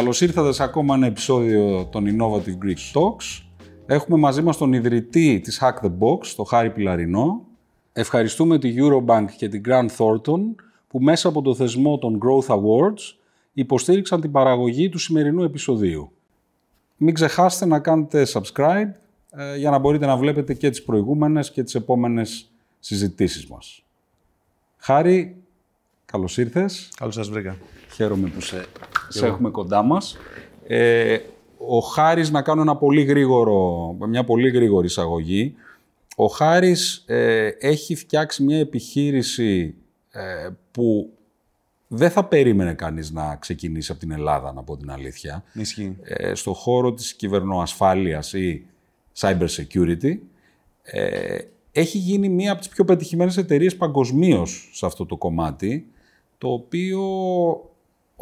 Καλώς ήρθατε σε ακόμα ένα επεισόδιο των Innovative Greek Talks. Έχουμε μαζί μας τον ιδρυτή της Hack the Box, τον Χάρη Πιλαρινό. Ευχαριστούμε τη Eurobank και την Grant Thornton που μέσα από το θεσμό των Growth Awards υποστήριξαν την παραγωγή του σημερινού επεισοδίου. Μην ξεχάσετε να κάνετε subscribe ε, για να μπορείτε να βλέπετε και τις προηγούμενες και τις επόμενες συζητήσεις μας. Χάρη, καλώς ήρθες. Καλώς σας βρήκα. Χαίρομαι που σε, σε έχουμε κοντά μας. Ε, ο Χάρης, να κάνω ένα πολύ γρήγορο, μια πολύ γρήγορη εισαγωγή. Ο Χάρης ε, έχει φτιάξει μια επιχείρηση ε, που δεν θα περίμενε κανείς να ξεκινήσει από την Ελλάδα, να πω την αλήθεια. Ισχύει. Ε, στο χώρο της κυβερνοασφάλειας ή cyber security. Ε, έχει γίνει μία από τις πιο πετυχημένες εταιρείες παγκοσμίως σε αυτό το κομμάτι, το οποίο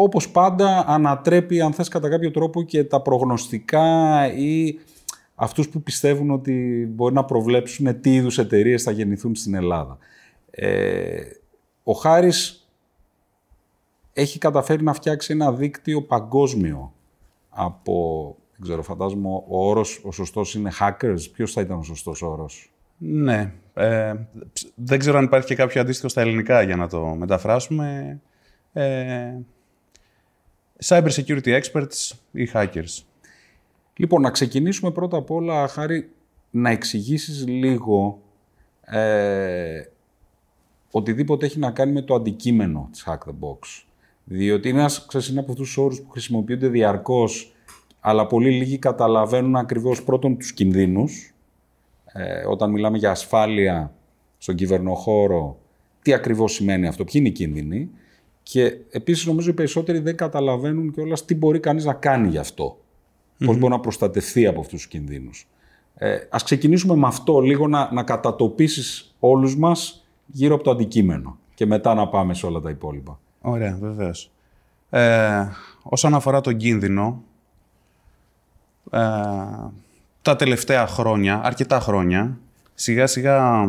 όπως πάντα ανατρέπει, αν θες κατά κάποιο τρόπο, και τα προγνωστικά ή αυτούς που πιστεύουν ότι μπορεί να προβλέψουν τι είδους εταιρείες θα γεννηθούν στην Ελλάδα. Ε, ο Χάρης έχει καταφέρει να φτιάξει ένα δίκτυο παγκόσμιο από, δεν ξέρω, φαντάζομαι ο όρος, ο σωστός είναι hackers. Ποιος θα ήταν ο σωστός όρος; Ναι. Ε, δεν ξέρω αν υπάρχει και κάποιο αντίστοιχο στα ελληνικά για να το μεταφράσουμε. Ε, cyber security experts ή hackers. Λοιπόν, να ξεκινήσουμε πρώτα απ' όλα, Χάρη, να εξηγήσεις λίγο ε, οτιδήποτε έχει να κάνει με το αντικείμενο της Hack the Box. Διότι είναι ένας, ξέρεις, είναι από αυτούς τους όρους που χρησιμοποιούνται διαρκώς, αλλά πολύ λίγοι καταλαβαίνουν ακριβώς πρώτον τους κινδύνους, ε, όταν μιλάμε για ασφάλεια στον κυβερνοχώρο, τι ακριβώς σημαίνει αυτό, ποιοι είναι οι κίνδυνοι. Και επίσης νομίζω οι περισσότεροι δεν καταλαβαίνουν και όλα τι μπορεί κανείς να κάνει γι' αυτό. Πώς μπορεί να προστατευτεί από αυτούς τους κινδύνους. Ε, ας ξεκινήσουμε με αυτό λίγο να, να κατατοπίσεις όλους μας γύρω από το αντικείμενο και μετά να πάμε σε όλα τα υπόλοιπα. Ωραία, βεβαίως. Ε, όσον αφορά τον κίνδυνο, ε, τα τελευταία χρόνια, αρκετά χρόνια, σιγά σιγά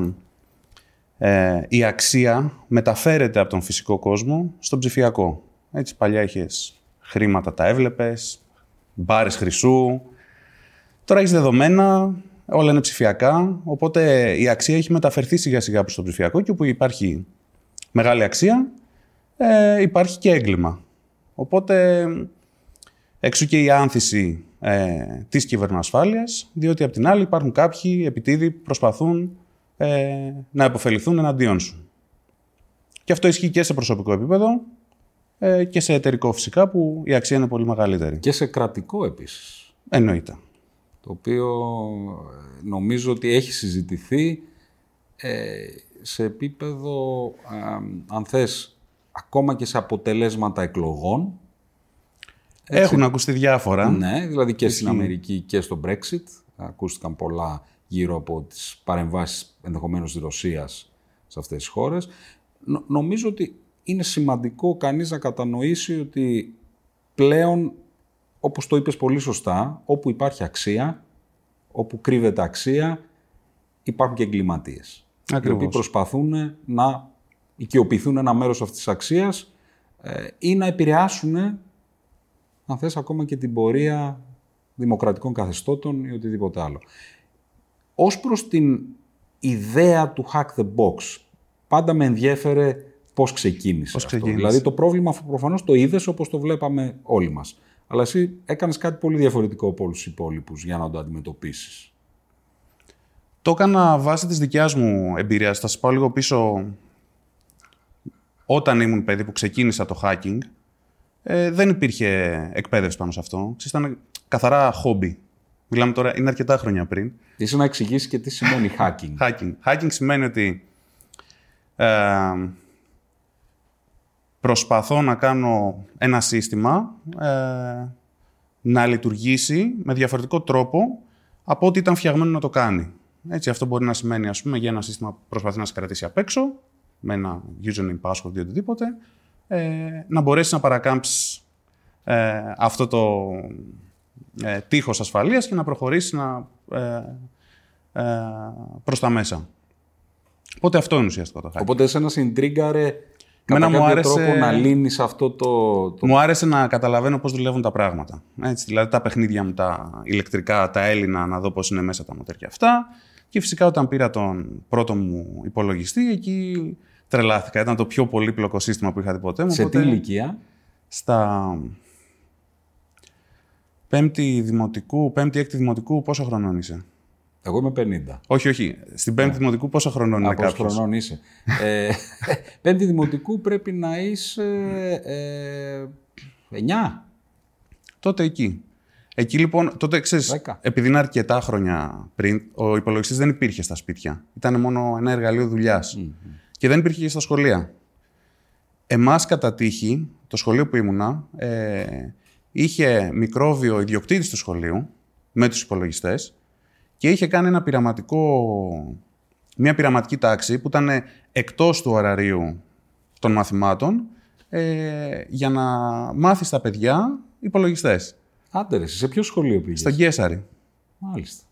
ε, η αξία μεταφέρεται από τον φυσικό κόσμο στον ψηφιακό. Έτσι, παλιά είχες χρήματα, τα έβλεπες, μπάρες χρυσού. Τώρα έχεις δεδομένα, όλα είναι ψηφιακά, οπότε η αξία έχει μεταφερθεί σιγά σιγά προς το ψηφιακό και όπου υπάρχει μεγάλη αξία, ε, υπάρχει και έγκλημα. Οπότε, έξω και η άνθηση ε, της κυβερνοασφάλειας, διότι απ' την άλλη υπάρχουν κάποιοι επιτίδοι που προσπαθούν ε, να επωφεληθούν εναντίον σου. Και αυτό ισχύει και σε προσωπικό επίπεδο ε, και σε εταιρικό φυσικά που η αξία είναι πολύ μεγαλύτερη. Και σε κρατικό επίσης. Εννοείται. Το οποίο ε, νομίζω ότι έχει συζητηθεί ε, σε επίπεδο, αν θες, ακόμα και σε αποτελέσματα εκλογών. Έτσι. Έχουν ακουστεί διάφορα. Ναι, δηλαδή και στην Αμερική και στο Brexit. Ακούστηκαν πολλά γύρω από τις παρεμβάσεις ενδεχομένως της Ρωσίας σε αυτές τις χώρες. νομίζω ότι είναι σημαντικό κανείς να κατανοήσει ότι πλέον, όπως το είπες πολύ σωστά, όπου υπάρχει αξία, όπου κρύβεται αξία, υπάρχουν και εγκληματίες. Οι οποίοι προσπαθούν να οικειοποιηθούν ένα μέρος αυτής της αξίας ε, ή να επηρεάσουν, αν θες, ακόμα και την πορεία δημοκρατικών καθεστώτων ή οτιδήποτε άλλο. Ως προς την ιδέα του hack the box, πάντα με ενδιέφερε πώς ξεκίνησε πώς αυτό. Ξεκίνησε. Δηλαδή το πρόβλημα προφανώς το είδες όπως το βλέπαμε όλοι μας. Αλλά εσύ έκανες κάτι πολύ διαφορετικό από όλους τους υπόλοιπους για να το αντιμετωπίσεις. Το έκανα βάσει της δικιάς μου εμπειρίας. Θα σας πάω λίγο πίσω. Όταν ήμουν παιδί που ξεκίνησα το hacking, ε, δεν υπήρχε εκπαίδευση πάνω σε αυτό. Ήταν καθαρά χόμπι. Μιλάμε τώρα, είναι αρκετά χρόνια πριν. Είσαι να εξηγήσεις και τι σημαίνει hacking. hacking. Hacking σημαίνει ότι ε, προσπαθώ να κάνω ένα σύστημα ε, να λειτουργήσει με διαφορετικό τρόπο από ό,τι ήταν φτιαγμένο να το κάνει. Έτσι, αυτό μπορεί να σημαίνει, ας πούμε, για ένα σύστημα που προσπαθεί να σε κρατήσει απ' έξω, με ένα username, password ή οτιδήποτε, ε, να μπορέσεις να παρακάμψεις ε, αυτό το ε, τείχος ασφαλείας και να προχωρήσει να, ε, ε, προς τα μέσα. Οπότε αυτό είναι ουσιαστικό το hack. Οπότε εσένα συντρίγκαρε κατά Μένα μου κάποιο άρεσε- τρόπο να λύνεις αυτό το... το... Μου άρεσε να καταλαβαίνω πώς δουλεύουν τα πράγματα. Έτσι, δηλαδή τα παιχνίδια μου, τα ηλεκτρικά, τα Έλληνα, να δω πώς είναι μέσα τα μοτέρια αυτά. Και φυσικά όταν πήρα τον πρώτο μου υπολογιστή, εκεί τρελάθηκα. Ήταν το πιο πολύπλοκο σύστημα που είχα δει ποτέ μου. Σε τι οπότε ηλικία; Στα πέμπτη δημοτικού, πέμπτη-έκτη δημοτικού, πόσο χρονών είσαι; Εγώ είμαι 50. Όχι, όχι. Στην πέμπτη δημοτικού πόσο χρονών είναι Από πόσο κάποιος; χρονών είσαι. ε, πέμπτη δημοτικού πρέπει να είσαι ε, 9. Τότε εκεί. Εκεί λοιπόν, τότε ξέρεις, Δέκα. επειδή είναι αρκετά χρόνια πριν, ο υπολογιστής δεν υπήρχε στα σπίτια. Ήταν μόνο ένα εργαλείο δουλειάς. Και δεν υπήρχε και στα σχολεία. Εμάς κατά τύχη, το σχολείο που ήμουνα, ε, είχε μικρόβιο ιδιοκτήτης του σχολείου με τους υπολογιστές και είχε κάνει ένα πειραματικό, μια πειραματική τάξη που ήταν εκτός του ωραρίου των μαθημάτων ε, για να μάθεις στα παιδιά υπολογιστές. Άντε ρε, εσύ, σε ποιο σχολείο πήγες; Στον Κέσαρη. Μάλιστα.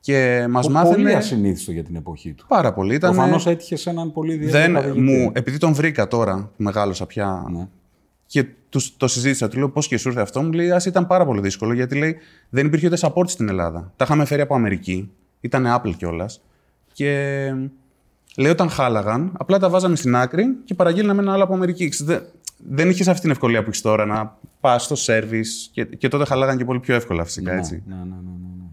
Και μας Πο- μάθαινε Πολύ ασυνήθιστο για την εποχή του. πάρα πολύ. Ήταν, Προφανώς έτυχε έναν πολύ ιδιαίτερο δεν, καθηγητή. μου, επειδή τον βρήκα τώρα, που μεγάλωσα πια Ναι. Και τους, το συζήτησα, του λέω πώς και σου ήρθε αυτό, μου λέει ας ήταν πάρα πολύ δύσκολο γιατί λέει δεν υπήρχε ούτε support στην Ελλάδα. Τα είχαμε φέρει από Αμερική, ήταν Apple κιόλας. Και λέει όταν χάλαγαν, απλά τα βάζαμε στην άκρη και παραγγείλαμε ένα άλλο από Αμερική. Ξέρετε, Δεν, δεν είχες αυτή την ευκολία που έχεις τώρα να πας στο service και, και τότε χαλάγαν και πολύ πιο εύκολα φυσικά έτσι. Ναι, ναι, ναι, ναι,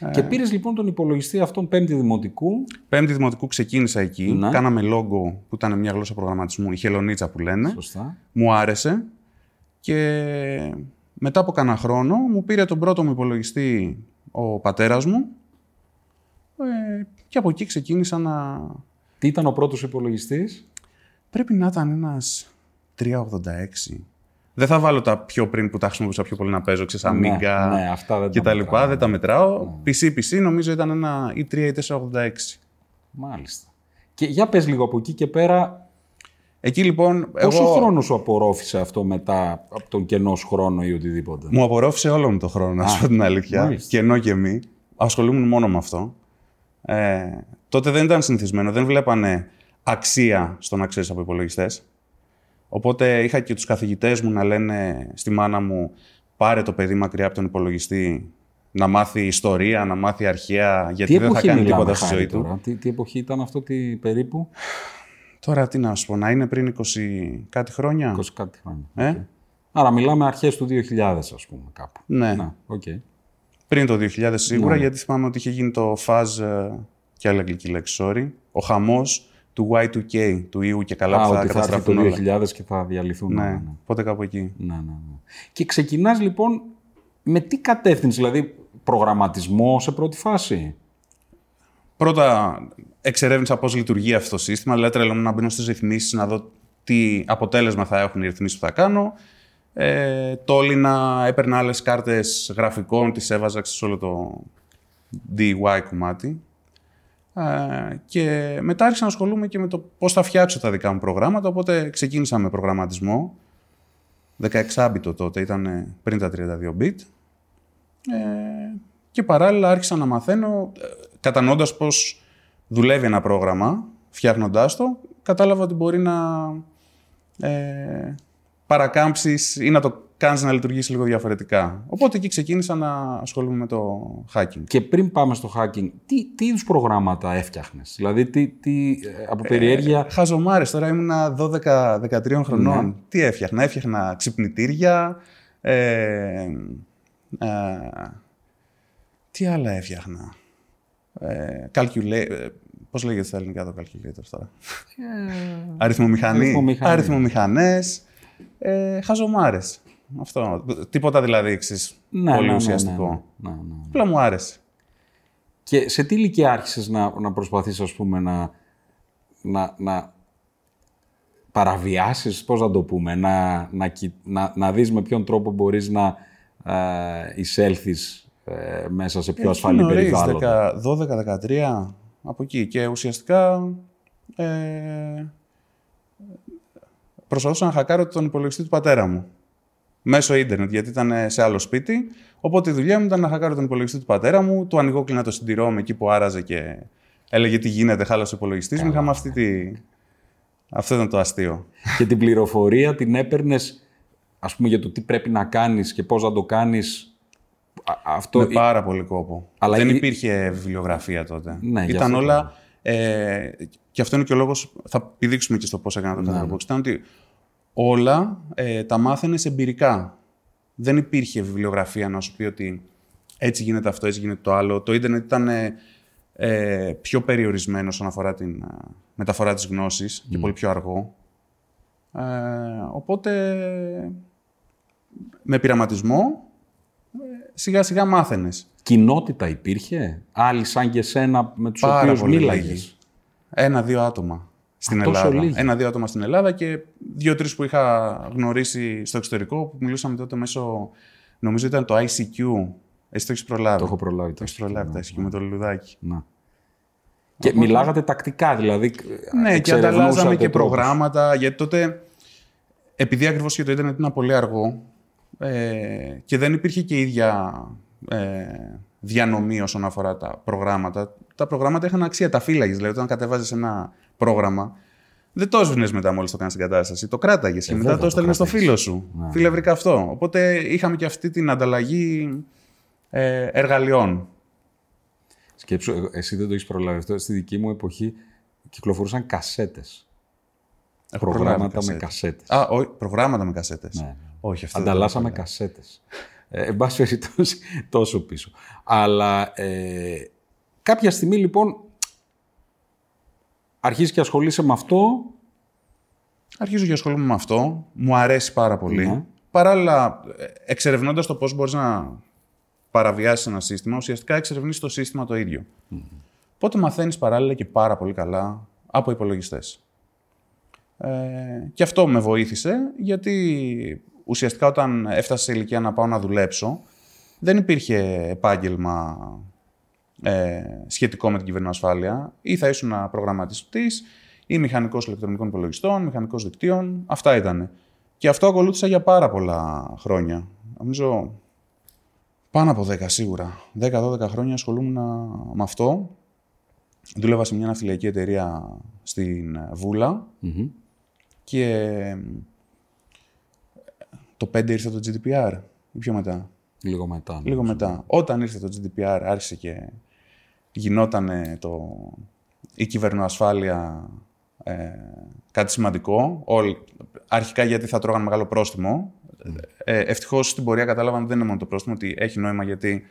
ναι. Και πήρες λοιπόν τον υπολογιστή αυτόν πέμπτη δημοτικού. Πέμπτη δημοτικού ξεκίνησα εκεί. Ναι. Κάναμε logo που ήταν μια γλώσσα προγραμματισμού, η χελονίτσα που λένε. Σωστά. Μου άρεσε και μετά από κανένα χρόνο μου πήρε τον πρώτο μου υπολογιστή ο πατέρας μου ε, και από εκεί ξεκίνησα να... Τι ήταν ο πρώτος υπολογιστής; Πρέπει να ήταν ένας 386. Δεν θα βάλω τα πιο πριν που τα χρησιμοποιούσα πιο πολύ να παίζω, ξέρεις, Amiga ναι, αυτά δεν και τα τα λοιπά. μετράω. Δεν τα μετράω. PC, PC νομίζω ήταν ένα E3 ή 486. Μάλιστα. Και για πες λίγο από εκεί και πέρα, Εκεί λοιπόν, πόσο εγώ... χρόνος σου απορρόφησε αυτό μετά από τον κενό σου χρόνο ή οτιδήποτε; Μου απορρόφησε όλο μου το χρόνο, να σου πω την αλήθεια. μάλιστα. Και ενώ και μη. Ασχολούμουν μόνο με αυτό. Ε, τότε δεν ήταν συνηθισμένο. Δεν βλέπανε αξία στο να ξέρεις από υπολογιστές. Οπότε είχα και τους καθηγητές μου να λένε στη μάνα μου: Πάρε το παιδί μακριά από τον υπολογιστή να μάθει ιστορία, να μάθει αρχαία, γιατί Τι δεν θα εποχή κάνει μιλάμε τίποτα στη χάρη ζωή του. τώρα, τι, τι εποχή ήταν αυτό τι, περίπου, Τώρα τι να σου πω, να είναι πριν 20 κάτι χρόνια. 20 κάτι χρόνια. Ε; Οκ. Άρα μιλάμε αρχές του 2000 ας πούμε κάπου. Ναι. Να, οκ. Πριν το 2000 σίγουρα, Ναι. γιατί θυμάμαι ότι είχε γίνει το fuss ε, και άλλη αγγλική λέξη, sorry, ο χαμός του Y2K, του ιού και καλά Α, που θα ότι θα έρθει το καταστραφούν όλα. 2000 και θα διαλυθούν όλα, Ναι, ναι. πότε κάπου εκεί. Ναι, ναι, ναι. Και ξεκινάς λοιπόν με τι κατεύθυνση, δηλαδή προγραμματισμό σε πρώτη φάση; Πρώτα εξερεύνησα πώς λειτουργεί αυτό το σύστημα, δηλαδή τρελόμουν να μπαίνω στις ρυθμίσεις, να δω τι αποτέλεσμα θα έχουν οι ρυθμίσεις που θα κάνω. Ε, τόλινα, έπαιρνα άλλες κάρτες γραφικών, τις έβαζα σε όλο το DIY κομμάτι. Ε, και μετά άρχισα να ασχολούμαι και με το πώς θα φτιάξω τα δικά μου προγράμματα, οπότε ξεκίνησα με προγραμματισμό. 16 τότε, ήταν πριν τα 32 bit. Ε, και παράλληλα άρχισα να μαθαίνω, ε, κατανοώντας πώς δουλεύει ένα πρόγραμμα, φτιάχνοντάς το, κατάλαβα ότι μπορεί να ε, παρακάμψεις ή να το κάνεις να λειτουργήσει λίγο διαφορετικά. Οπότε εκεί ξεκίνησα να ασχολούμαι με το hacking. Και πριν πάμε στο hacking, τι, τι είδους προγράμματα έφτιαχνες, δηλαδή τι, τι, ε, από περιέργεια... Χαζομάρες, τώρα ήμουνα 12-13 χρονών. Ναι. Τι έφτιαχνα, έφτιαχνα ξυπνητήρια, ε, ε, τι άλλα έφτιαχνα; Ε, calcula- ε, πώς λέγεται στα ελληνικά το calculator τώρα; Αριθμομηχανή. Αριθμομηχανή. Αριθμομηχανές. Ε, χαζομάρες. Αυτό. Τίποτα δηλαδή εξής, Ναι, πολύ ναι, ναι, ουσιαστικό. ναι, ναι, ναι, ναι. Απλά μου άρεσε. Και σε τι ηλικία άρχισες να, να προσπαθείς, ας πούμε, να, να, να παραβιάσεις, πώς να το πούμε, να, να, κοι- να, να δεις με ποιον τρόπο μπορείς να ε, εισέλθεις ε, μέσα σε πιο ασφαλή νωρίς, περιβάλλοντα. 12-13, από εκεί. Και ουσιαστικά ε, προσπαθούσα να χακάρω τον υπολογιστή του πατέρα μου. Μέσω ίντερνετ, γιατί ήταν σε άλλο σπίτι. Οπότε η δουλειά μου ήταν να χακάρω τον υπολογιστή του πατέρα μου, του ανοιγόκλεινα το συντηρώ με εκεί που άραζε και έλεγε τι γίνεται, χάλασε ο υπολογιστής μου. Είχαμε αυτή τη, Αυτό ήταν το αστείο. Και την πληροφορία την έπαιρνες, ας πούμε, για το τι πρέπει να κάνεις και πώς να το κάνεις. Α- Αυτό... Με πάρα πολύ κόπο. Αλλά Δεν η- υπήρχε βιβλιογραφία τότε. Ναι, γι' ήταν αυτό όλα. Ε, και αυτό είναι και ο λόγος. Θα πηδήξουμε και στο πώς έκανα το Ναι. Catherbox. Ήταν ότι όλα ε, τα μάθαινε εμπειρικά. Δεν υπήρχε βιβλιογραφία να σου πει ότι έτσι γίνεται αυτό, έτσι γίνεται το άλλο. Το ίντερνετ ήταν ε, ε, πιο περιορισμένο όσον αφορά την ε, μεταφορά της γνώσης και πολύ πιο αργό. Ε, οπότε, με πειραματισμό, ε, σιγά σιγά μάθαινες. Κοινότητα υπήρχε, άλλοι σαν και εσένα με τους Πάρα οποίους πολύ μίλαγες; λίγοι. Ένα-δύο άτομα στην Α, τόσο Ελλάδα. λίγοι. Ένα-δύο άτομα στην Ελλάδα και δύο-τρεις που είχα γνωρίσει στο εξωτερικό που μιλούσαμε τότε μέσω. Νομίζω ήταν το ICQ. Εσύ το έχεις προλάβει; Το έχω προλάβει. Το έχεις προλάβει το ICQ με το λουλουδάκι. Να. Και μιλάγατε τακτικά, δηλαδή. Ναι, και εξερευνούσατε ανταλλάζαμε και τρόπους. προγράμματα. Γιατί τότε, επειδή ακριβώς και το Ιντερνετ ήταν πολύ αργό ε, και δεν υπήρχε και η ίδια ε, διανομή όσον αφορά τα προγράμματα. Τα προγράμματα είχαν αξία, τα φύλαγες. Δηλαδή, όταν κατεβάζει ένα πρόγραμμα, δεν το έσβηνες μετά μόλις το κάνει στην κατάσταση. Το κράταγες και μετά Ε, βέβαια, το το έστελνες στο κράταγες. φίλο σου. Ναι. Φίλε, βρήκα αυτό. Οπότε είχαμε και αυτή την ανταλλαγή ε, εργαλειών. Σκέψου, εγώ- εσύ δεν το έχεις προλάβει αυτό. Στη δική μου εποχή κυκλοφορούσαν κασέτες. Έχω Προγράμματα προλάβει με κασέτες. κασέτες. Α, όχι, προγράμματα με κασέτες. Ναι. Όχι, αυτό δεν το Ανταλλάσσαμε έχω κασέτες. Ε, εν πάση περιπτώσει, τόσο πίσω. Αλλά ε, κάποια στιγμή λοιπόν αρχίζεις και ασχολείσαι με αυτό; Αρχίζω και ασχολούμαι με αυτό. Μου αρέσει πάρα πολύ. Ναι. Παράλληλα, εξερευνώντας το πώς μπορείς να παραβιάσεις ένα σύστημα, ουσιαστικά εξερευνείς το σύστημα το ίδιο. Οπότε μαθαίνεις παράλληλα και πάρα πολύ καλά από υπολογιστές. Ε, και αυτό με βοήθησε γιατί ουσιαστικά όταν έφτασα σε ηλικία να πάω να δουλέψω, δεν υπήρχε επάγγελμα ε, σχετικό με την κυβερνοασφάλεια. Ή θα ήσουν προγραμματιστής ή μηχανικός ηλεκτρονικών υπολογιστών, μηχανικός δικτύων. Αυτά ήταν. Και αυτό ακολούθησα για πάρα πολλά χρόνια. Νομίζω πάνω από 10 σίγουρα. 10-12 χρόνια ασχολούμουν με αυτό. Δούλευα σε μια ναυτιλιακή εταιρεία στην Βούλα Μμμ. και το 5 ήρθε το GDPR ή πιο μετά. Λίγο μετά. Λίγο μετά. Όταν ήρθε το GDPR άρχισε και γινόταν το... η κυβερνοασφάλεια ε, κάτι σημαντικό. Όλοι, αρχικά γιατί θα τρώγαν μεγάλο πρόστιμο. Ε, Ευτυχώς στην πορεία κατάλαβαν ότι δεν είναι μόνο το πρόστιμο, ότι έχει νόημα γιατί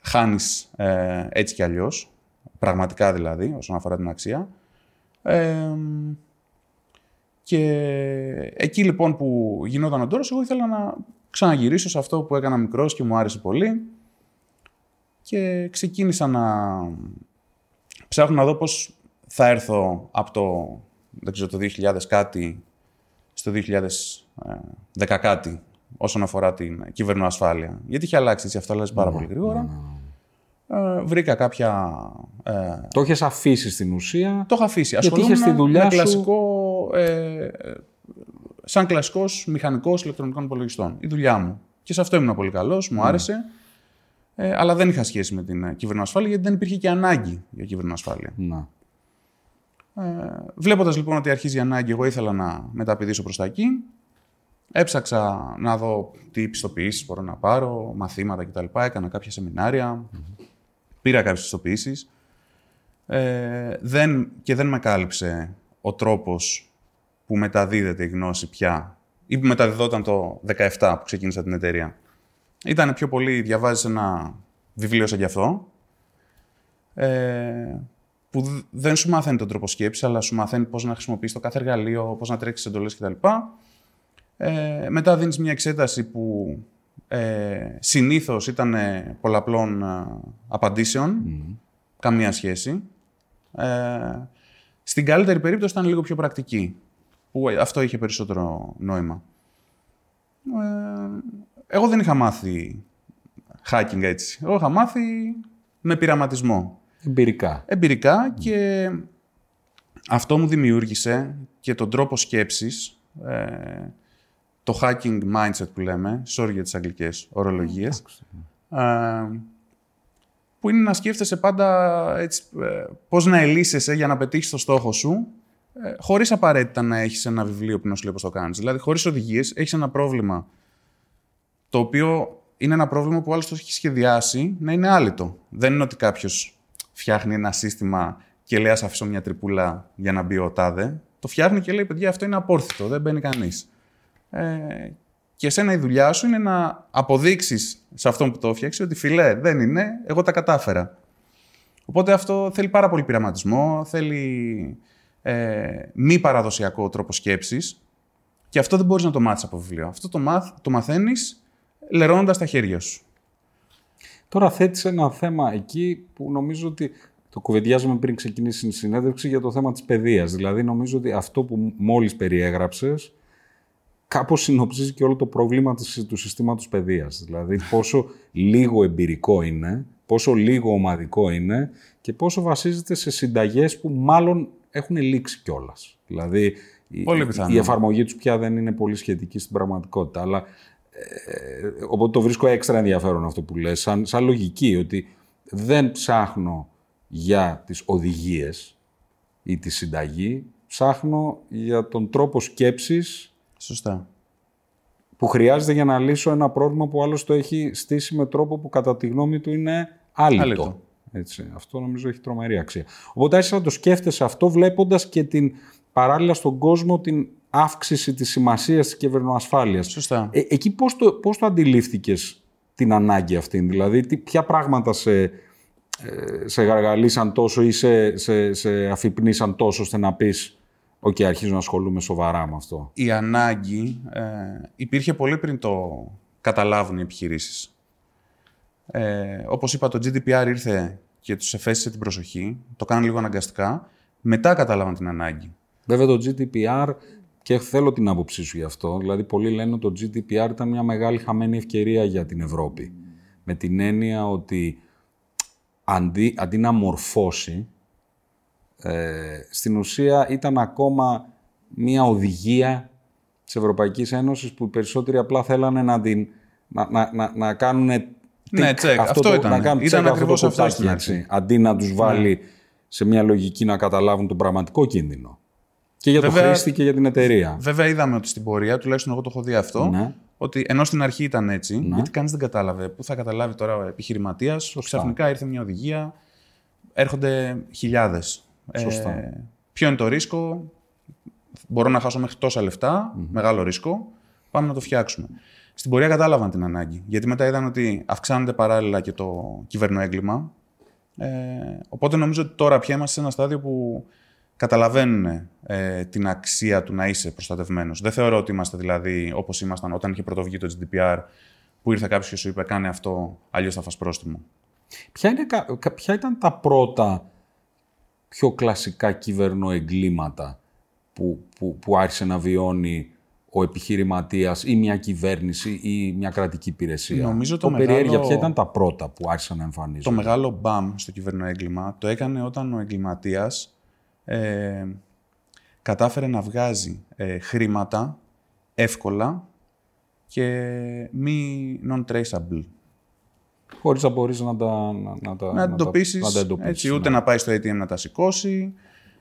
χάνεις ε, έτσι κι αλλιώς. Πραγματικά δηλαδή, όσον αφορά την αξία. Ε, και εκεί λοιπόν που γινόταν ο τόρος, εγώ ήθελα να ξαναγυρίσω σε αυτό που έκανα μικρός και μου άρεσε πολύ. Και ξεκίνησα να ψάχνω να δω πώς θα έρθω από το, δεν ξέρω, το 2000 κάτι στο 2010 κάτι όσον αφορά την κυβερνοασφάλεια. Γιατί είχε αλλάξει έτσι, αυτό αλλάζει πάρα πολύ γρήγορα. Ε, βρήκα κάποια... Ε, Το είχες αφήσει στην ουσία; το είχα αφήσει. Γιατί είχες Ασχολούμουν τη δουλειά με σου- κλασικό, ε, σαν κλασικός μηχανικός ηλεκτρονικών υπολογιστών. Η δουλειά μου. Και σε αυτό ήμουν πολύ καλός, μου άρεσε. Ε, αλλά δεν είχα σχέση με την ε, κυβερνοασφάλεια γιατί δεν υπήρχε και ανάγκη για κυβερνοασφάλεια. Να. Ε, βλέποντας λοιπόν ότι αρχίζει η ανάγκη, εγώ ήθελα να μεταπηδήσω προς τα εκεί. Έψαξα να δω τι πιστοποιήσεις μπορώ να πάρω, μαθήματα κτλ. Έκανα κάποια σεμινάρια, πήρα κάποιες πιστοποιήσεις. Ε, δεν, και δεν με κάλυψε ο τρόπος που μεταδίδεται η γνώση πια ή που μεταδιδόταν το 17 που ξεκίνησα την εταιρεία. Ήταν πιο πολύ διαβάζεις ένα βιβλίο σαν κι αυτό, ε, που δ- δεν σου μαθαίνει τον τρόπο σκέψης, αλλά σου μαθαίνει πώς να χρησιμοποιείς το κάθε εργαλείο, πώς να τρέξεις εντολές κτλ. Ε, μετά δίνεις μια εξέταση που ε, συνήθως ήταν ε, πολλαπλών ε, απαντήσεων, καμία σχέση. Ε, στην καλύτερη περίπτωση ήταν λίγο πιο πρακτική, που ε, αυτό είχε περισσότερο νόημα. Ε, εγώ δεν είχα μάθει hacking έτσι. Εγώ είχα μάθει με πειραματισμό Εμπειρικά. εμπειρικά και αυτό μου δημιούργησε και τον τρόπο σκέψης, ε, το hacking mindset που λέμε, sorry για τις αγγλικές ορολογίες, ε, που είναι να σκέφτεσαι πάντα έτσι, ε, πώς να ελύσεσαι για να πετύχεις το στόχο σου ε, χωρίς απαραίτητα να έχεις ένα βιβλίο που να σου λέει πώς το κάνεις. Δηλαδή, χωρίς οδηγίες, έχεις ένα πρόβλημα το οποίο είναι ένα πρόβλημα που άλλος το έχει σχεδιάσει να είναι άλυτο. Δεν είναι ότι κάποιος φτιάχνει ένα σύστημα και λέει: Α αφήσω μια τρυπούλα για να μπει ο τάδε. Το φτιάχνει και λέει: Παιδιά, αυτό είναι απόρθητο, δεν μπαίνει κανείς. Ε, και εσένα η δουλειά σου είναι να αποδείξεις σε αυτόν που το έφτιαξε ότι φιλέ, δεν είναι, εγώ τα κατάφερα. Οπότε αυτό θέλει πάρα πολύ πειραματισμό, θέλει ε, μη παραδοσιακό τρόπο σκέψης. Και αυτό δεν μπορείς να το μάθεις από βιβλίο. Αυτό το, μαθ, το μαθαίνεις λερώνοντας τα χέρια σου. Τώρα θέτεις ένα θέμα εκεί που νομίζω ότι το κουβεντιάζουμε πριν ξεκινήσει η συνέντευξη για το θέμα της παιδείας. Δηλαδή νομίζω ότι αυτό που μόλις περιέγραψες κάπως συνοψίζει και όλο το πρόβλημα του συστήματος παιδείας. Δηλαδή πόσο λίγο εμπειρικό είναι, πόσο λίγο ομαδικό είναι και πόσο βασίζεται σε συνταγές που μάλλον έχουν λήξει κιόλας. Δηλαδή πολύ η, η εφαρμογή τους πια δεν είναι πολύ σχετική στην πραγματικότητα. Αλλά, ε, οπότε το βρίσκω έξτρα ενδιαφέρον αυτό που λες, σαν, σαν λογική, ότι δεν ψάχνω για τις οδηγίες ή τη συνταγή, ψάχνω για τον τρόπο σκέψης Σωστά. που χρειάζεται για να λύσω ένα πρόβλημα που άλλος το έχει στήσει με τρόπο που κατά τη γνώμη του είναι άλυτο. Έτσι, αυτό νομίζω έχει τρομερή αξία. Οπότε άρχισα να το σκέφτεσαι αυτό βλέποντας και την παράλληλα στον κόσμο την αύξηση της σημασίας της κυβερνοασφάλειας. Σωστά. Ε, εκεί πώς το, πώς το αντιλήφθηκες την ανάγκη αυτή, δηλαδή τι, ποια πράγματα σε ε, σε γαργαλίσαν τόσο ή σε, σε, σε αφυπνίσαν τόσο ώστε να πεις «ΟΚ, okay, αρχίζω να ασχολούμαι σοβαρά με αυτό». Η ανάγκη ε, υπήρχε πολύ πριν το καταλάβουν οι επιχειρήσεις. Ε, όπως είπα, το GDPR ήρθε και τους εφέστησε την προσοχή, το κάνουν λίγο αναγκαστικά, μετά καταλάβαν την ανάγκη. Βέβαια το GDPR και θέλω την άποψή σου γι' αυτό. Δηλαδή, πολλοί λένε ότι το GDPR ήταν μια μεγάλη χαμένη ευκαιρία για την Ευρώπη. Με την έννοια ότι αντί, αντί να μορφώσει, ε, στην ουσία ήταν ακόμα μία οδηγία της Ευρωπαϊκής Ένωσης που οι περισσότεροι απλά θέλανε να, την, να, να, να, να κάνουν ναι, τσεκ, αυτό, αυτό ήταν. Να κάνουν ήταν ακριβώς αυτό στην αρχή. Αντί να τους βάλει ναι. σε μια λογική να καταλάβουν τον πραγματικό κίνδυνο. Και για βέβαια, το χρήστη και για την εταιρεία. Βέβαια είδαμε ότι στην πορεία, τουλάχιστον εγώ το έχω δει αυτό, ναι ότι ενώ στην αρχή ήταν έτσι, ναι. γιατί κανείς δεν κατάλαβε. Πού θα καταλάβει τώρα ο επιχειρηματίας, ξαφνικά ήρθε μια οδηγία, έρχονται χιλιάδες. Ε, ποιο είναι το ρίσκο, μπορώ να χάσω μέχρι τόσα μεγάλο ρίσκο, πάμε να το φτιάξουμε. Στην πορεία κατάλαβαν την ανάγκη, γιατί μετά είδαν ότι αυξάνεται παράλληλα και το κυβερνοέγκλημα. Ε, οπότε νομίζω ότι τώρα πια είμαστε σε ένα στάδιο που καταλαβαίνουν ε, την αξία του να είσαι προστατευμένος. Δεν θεωρώ ότι είμαστε δηλαδή όπως ήμασταν όταν είχε πρωτοβγεί το GDPR που ήρθε κάποιος και σου είπε κάνε αυτό, αλλιώς θα φας πρόστιμο. Ποια, είναι, ποια ήταν τα πρώτα πιο κλασικά κυβερνοεγκλήματα που, που, που άρχισε να βιώνει ο επιχειρηματίας ή μια κυβέρνηση ή μια κρατική υπηρεσία; Νομίζω το, το μεγάλο... ποια ήταν τα πρώτα που άρχισαν να εμφανίζονται; Το μεγάλο μπαμ στο κυβερνοέγκλημα το έκανε όταν ο εγκληματίας ε, κατάφερε να βγάζει ε, χρήματα εύκολα και μη non-traceable. Χωρίς να μπορείς να τα, να, να τα, να εντοπίσεις, να τα έτσι, ούτε ναι. να πάει στο ATM να τα σηκώσει.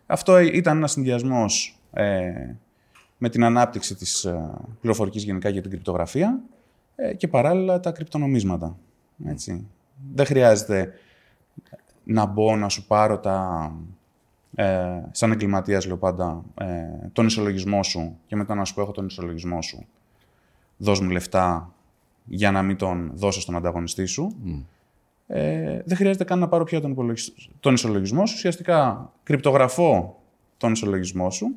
Αυτό ήταν ένας συνδυασμός ε, με την ανάπτυξη της ε, πληροφορικής γενικά για την κρυπτογραφία ε, και παράλληλα τα κρυπτονομίσματα. Έτσι. Δεν χρειάζεται να μπω να σου πάρω τα, ε, σαν εγκληματίας, λέω πάντα, ε, τον ισολογισμό σου και μετά να σου πω: Έχω τον ισολογισμό σου. Δώσ' μου λεφτά για να μην τον δώσω στον ανταγωνιστή σου. Ε, δεν χρειάζεται καν να πάρω πια τον, τον ισολογισμό σου. Ουσιαστικά κρυπτογραφώ τον ισολογισμό σου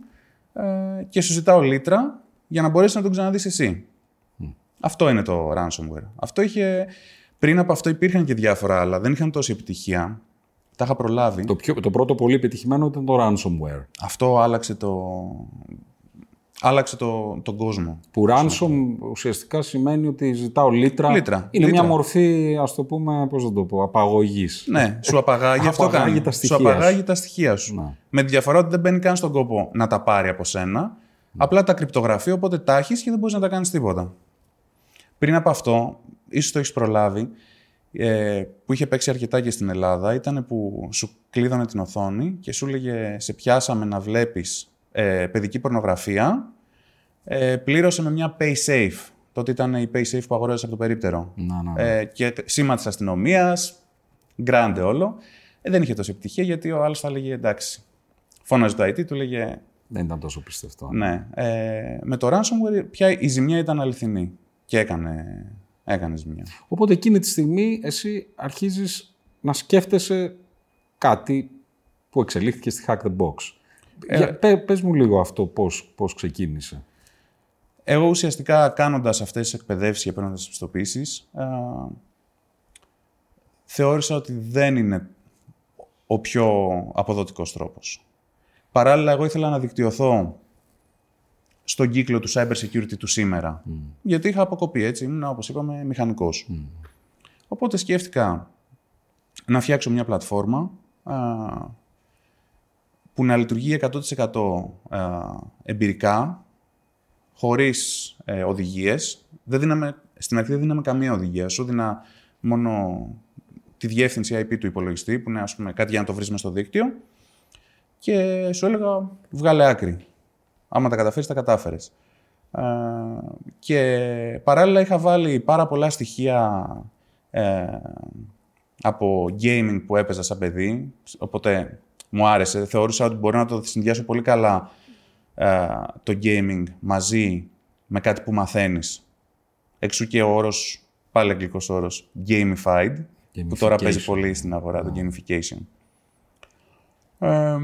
ε, και σου ζητάω λίτρα για να μπορέσεις να τον ξαναδείς εσύ. Αυτό είναι το ransomware. Αυτό είχε... Πριν από αυτό υπήρχαν και διάφορα άλλα, δεν είχαν τόση επιτυχία. Τα είχα προλάβει. Το, πιο, το πρώτο πολύ επιτυχημένο ήταν το ransomware. Αυτό άλλαξε το, άλλαξε το, τον κόσμο. Που ransom ουσιαστικά σημαίνει ότι ζητάω λίτρα. λίτρα είναι μια μορφή, ας το πούμε, πώς θα το πω, απαγωγής. Ναι, σου απαγάγει αυτό κάνει. Τα σου απαγάγει τα στοιχεία σου. Ναι. Με τη διαφορά ότι δεν μπαίνει καν στον κόπο να τα πάρει από σένα. Ναι. Απλά τα κρυπτογραφεί, οπότε τα έχεις και δεν μπορείς να τα κάνεις τίποτα. Πριν από αυτό, ίσως το έχεις προλάβει, ε, που είχε παίξει αρκετά και στην Ελλάδα ήταν που σου κλείδωνε την οθόνη και σου έλεγε σε πιάσαμε να βλέπεις ε, παιδική πορνογραφία, ε, πλήρωσε με μια PaySafe. Τότε ήταν η PaySafe που αγόρασε από το περίπτερο. Να, να, ναι. Ε, και σήμα τη αστυνομίας, γκράντε όλο. Ε, δεν είχε τόση επιτυχία γιατί ο άλλο θα έλεγε εντάξει. Φώναζε το IT, του λέγε. Δεν ήταν τόσο πιστευτό. Ναι. Ε, με το ransomware πια η ζημιά ήταν αληθινή και έκανε, έκανες ζημιά. Οπότε εκείνη τη στιγμή εσύ αρχίζεις να σκέφτεσαι κάτι που εξελίχθηκε στη Hack the Box. Ε, Για, πέ- πες μου λίγο αυτό πώς, πώς ξεκίνησε. Εγώ ουσιαστικά κάνοντας αυτές τις εκπαιδεύσεις και παίρνοντας τις πιστοποίησεις, α, θεώρησα ότι δεν είναι ο πιο αποδοτικός τρόπος. Παράλληλα, εγώ ήθελα να δικτυωθώ στον κύκλο του cyber security του σήμερα. Γιατί είχα αποκοπεί, έτσι, ήμουν, όπως είπαμε, μηχανικός. Οπότε σκέφτηκα να φτιάξω μια πλατφόρμα α, που να λειτουργεί 100% α, εμπειρικά, χωρίς ε, οδηγίες. Δεν δίναμε, στην αρχή δεν δίναμε καμία οδηγία. Σου δίνα μόνο τη διεύθυνση IP του υπολογιστή, που είναι ας πούμε, κάτι για να το βρεις μες στο δίκτυο. Και σου έλεγα, βγάλε άκρη. Άμα τα καταφέρεις, τα κατάφερες. Ε, και παράλληλα είχα βάλει πάρα πολλά στοιχεία ε, από gaming που έπαιζα σαν παιδί, οπότε μου άρεσε. Θεώρησα ότι μπορώ να το συνδυάσω πολύ καλά ε, το gaming μαζί με κάτι που μαθαίνεις. Εξού και ο όρος, πάλι αγγλικός όρος, gamified, που τώρα παίζει Gamification. πολύ στην αγορά, το gamification. Ε,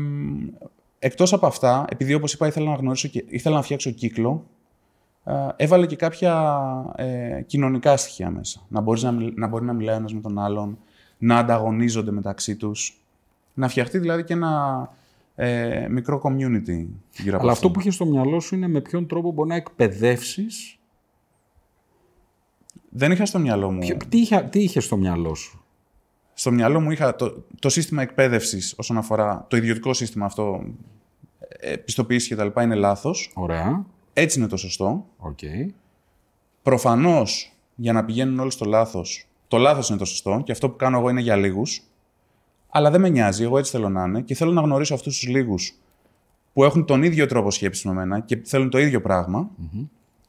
εκτός από αυτά, επειδή όπως είπα ήθελα να, γνωρίσω και, ήθελα να φτιάξω κύκλο, ε, έβαλε και κάποια ε, κοινωνικά στοιχεία μέσα. Να, μπορείς να, μιλ- να μπορεί να μιλάει ένας με τον άλλον, να ανταγωνίζονται μεταξύ τους, να φτιαχτεί δηλαδή και ένα ε, μικρό community γύρω από Αλλά αυτό που είχε στο μυαλό σου είναι με ποιον τρόπο μπορεί να εκπαιδεύσεις; Δεν είχα στο μυαλό μου. Τι, είχε, τι είχες στο μυαλό σου; Στο μυαλό μου είχα το, το σύστημα εκπαίδευσης όσον αφορά το ιδιωτικό σύστημα αυτό, ε, πιστοποιήσεις και τα λοιπά, είναι λάθος. Ωραία. Έτσι είναι το σωστό. Οκ. Προφανώς, για να πηγαίνουν όλοι στο λάθος, το λάθος είναι το σωστό και αυτό που κάνω εγώ είναι για λίγους. Αλλά δεν με νοιάζει, εγώ έτσι θέλω να είναι και θέλω να γνωρίσω αυτούς τους λίγους που έχουν τον ίδιο τρόπο σκέψης με μένα και θέλουν το ίδιο πράγμα.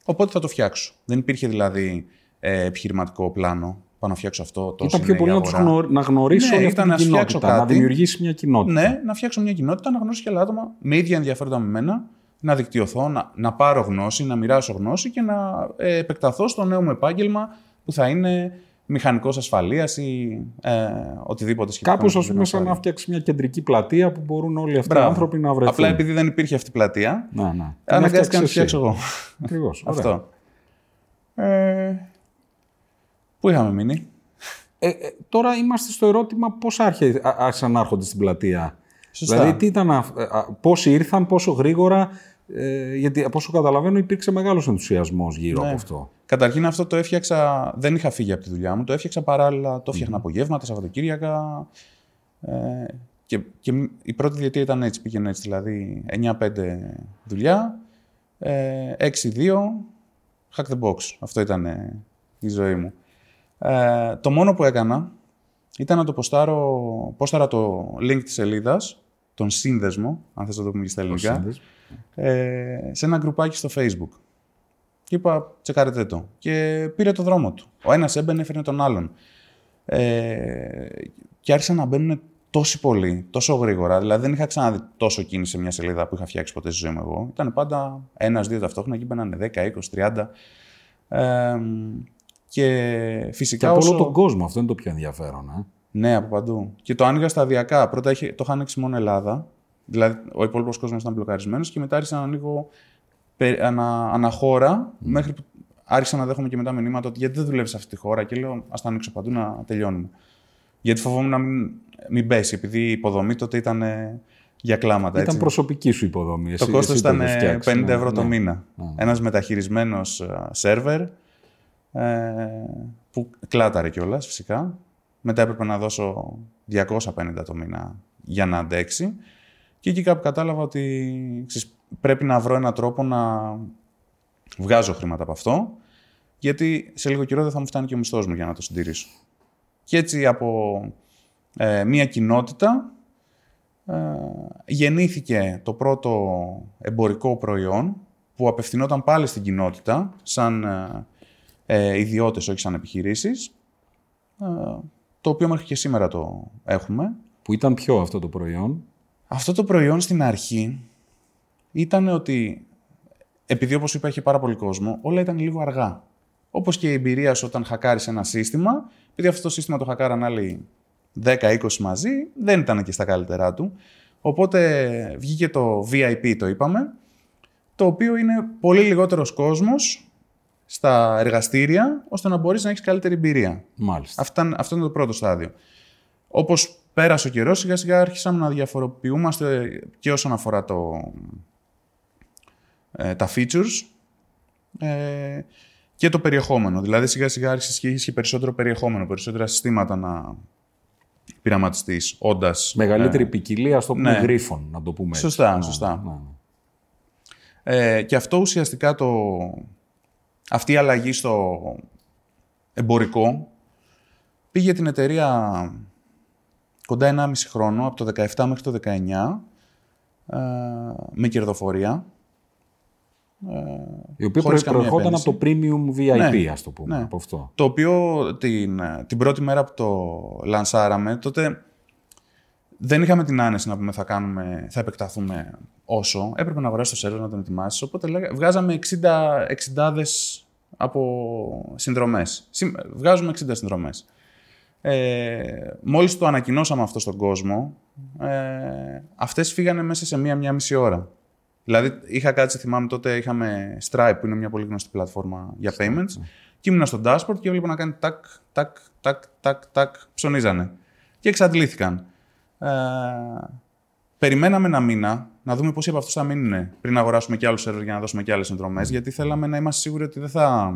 Οπότε θα το φτιάξω. Δεν υπήρχε δηλαδή ε, επιχειρηματικό πλάνο. Πάω να φτιάξω αυτό. Τόσο Ήταν πιο είναι η πολύ να, τους αγορά. γνω... να γνωρίσει Ναι, όλη αυτή ήταν την να φτιάξω κοινότητα. Να κάτι. δημιουργήσει μια κοινότητα. Ναι, να φτιάξω μια κοινότητα, να γνωρίσω και άλλα άτομα με ίδια ενδιαφέροντα με μένα, να δικτυωθώ, να, να πάρω γνώση, να μοιράσω γνώση και να ε, επεκταθώ στο νέο μου επάγγελμα που θα είναι μηχανικός ασφαλείας ή ε, οτιδήποτε σχετικό. Κάπως, με ας την πούμε, σαν να ασφάλεια. φτιάξεις μια κεντρική πλατεία που μπορούν όλοι αυτοί οι Μπράβο. άνθρωποι να βρεθούν. Απλά επειδή δεν υπήρχε αυτή η πλατεία, Να, ναι. αναγκάστηκα να τη φτιάξω εγώ. Ακριβώς. Αυτό. Ε, πού είχαμε μείνει; Ε, ε, τώρα είμαστε στο ερώτημα πώς άρχισαν να έρχονται στην πλατεία. Σωστά. Δηλαδή, τι ήταν, αυ- ε, α, πόσοι ήρθαν, πόσο γρήγορα. Ε, γιατί από όσο καταλαβαίνω υπήρξε μεγάλος ενθουσιασμός γύρω Ναι. από αυτό. Καταρχήν αυτό το έφτιαξα, δεν είχα φύγει από τη δουλειά μου, το έφτιαξα παράλληλα, το έφτιαχνα απογεύματα, Σαββατοκύριακα. Ε, και, και η πρώτη διετία ήταν έτσι, πήγαινε έτσι, δηλαδή 9-5 δουλειά, ε, 6-2, hack the box. Αυτό ήταν ε, η ζωή μου. Ε, το μόνο που έκανα ήταν να το ποστάρω, πόσταρα το link της σελίδας, τον σύνδεσμο, αν θες να το πούμε και στα ελληνικά, Σύνδεσμο. ε, σε ένα γκρουπάκι στο Facebook. Και είπα, τσεκάρετε το. Και πήρε το δρόμο του. Ο ένας έμπαινε, έφερνε τον άλλον. Ε, και άρχισαν να μπαίνουν τόσοι πολλοί, τόσο γρήγορα. Δηλαδή δεν είχα ξαναδεί τόσο κίνηση σε μια σελίδα που είχα φτιάξει ποτέ στη ζωή μου εγώ. Ήταν πάντα ένας-δύο ταυτόχρονα και μπαίνανε 10, 20, 30. Ε, και Και φυσικά από όσο... όλο τον κόσμο, αυτό είναι το πιο ενδιαφέρον. Ε. Ναι, από παντού. Και το άνοιγα σταδιακά. Πρώτα είχε, το είχα ανοίξει μόνο Ελλάδα. Δηλαδή, ο υπόλοιπος κόσμος ήταν μπλοκαρισμένος και μετά άρχισα να ανοίγω πε- ανα, αναχώρα μέχρι που άρχισα να δέχομαι και μετά μηνύματα ότι γιατί δεν δουλεύεις σε αυτή τη χώρα και λέω Α τα ανοίξω παντού να τελειώνουμε. Γιατί φοβόμουν να μην, μην πέσει, επειδή η υποδομή τότε ήταν ε, για κλάματα. Ήταν έτσι. προσωπική σου υποδομή. Το εσύ- κόστος εσύ ήταν είχες ε, φτιάξει, 50 ναι, ευρώ το ναι. μήνα. Ένας μεταχειρισμένος ε, σερβερ ε, που κλάταρε κιόλας φυσικά. Μετά έπρεπε να δώσω 250 το μήνα για να αντέξει. Και εκεί κάπου κατάλαβα ότι ξέρεις, πρέπει να βρω έναν τρόπο να βγάζω χρήματα από αυτό, γιατί σε λίγο καιρό δεν θα μου φτάνει και ο μισθός μου για να το συντηρήσω. Και έτσι από ε, μία κοινότητα ε, γεννήθηκε το πρώτο εμπορικό προϊόν που απευθυνόταν πάλι στην κοινότητα, σαν ε, ε ιδιώτες, όχι σαν επιχειρήσεις, ε, το οποίο μέχρι και σήμερα το έχουμε. Που ήταν ποιο αυτό το προϊόν; Αυτό το προϊόν στην αρχή ήταν ότι, επειδή όπως είπα είχε πάρα πολύ κόσμο, όλα ήταν λίγο αργά. Όπως και η εμπειρία σου όταν χακάρεις ένα σύστημα, επειδή αυτό το σύστημα το χακάραν άλλοι 10-20 μαζί, δεν ήταν και στα καλύτερά του. Οπότε βγήκε το VIP, το είπαμε, το οποίο είναι πολύ λιγότερος κόσμος στα εργαστήρια, ώστε να μπορείς να έχεις καλύτερη εμπειρία. Μάλιστα. Αυτό, αυτό είναι το πρώτο στάδιο. Όπως πέρασε ο καιρός, σιγά σιγά άρχισαμε να διαφοροποιούμαστε και όσον αφορά το, ε, τα features ε, και το περιεχόμενο. Δηλαδή σιγά σιγά άρχισες και έχεις και περισσότερο περιεχόμενο, περισσότερα συστήματα να πειραματιστείς, όντας... Μεγαλύτερη ε, ποικιλία στο πούμε ναι. γρίφων, να το πούμε Σωστά, ναι, σωστά. Ναι. Ε, και αυτό ουσιαστικά το, αυτή η αλλαγή στο εμπορικό πήγε την εταιρεία κοντά 1,5 χρόνο, από το 17 μέχρι το 19, ε, με κερδοφορία. Ε, η οποία προερχόταν από το Premium VIP, ναι, ας το πούμε, ναι. από αυτό. Το οποίο την, την πρώτη μέρα που το λανσάραμε, τότε δεν είχαμε την άνεση να πούμε θα, κάνουμε, θα επεκταθούμε όσο. Έπρεπε να αγοράσει το σερβερ να τον ετοιμάσεις. Οπότε βγάζαμε 60 60 από συνδρομές. Βγάζουμε 60 συνδρομές. Ε, μόλις το ανακοινώσαμε αυτό στον κόσμο, ε, αυτές φύγανε μέσα σε μία-μία μισή ώρα. Δηλαδή, είχα κάτσει, θυμάμαι τότε, είχαμε Stripe, που είναι μια πολύ γνωστή πλατφόρμα για payments, και ήμουν στο dashboard και έβλεπα να κάνει τάκ, τάκ, τάκ, τάκ, τάκ, ψωνίζανε. Και εξαντλήθηκαν. Ε, περιμέναμε ένα μήνα να δούμε πόσοι από αυτούς θα μείνουν πριν αγοράσουμε και άλλους σερβερ για να δώσουμε και άλλες συνδρομές, γιατί θέλαμε να είμαστε σίγουροι ότι δεν θα.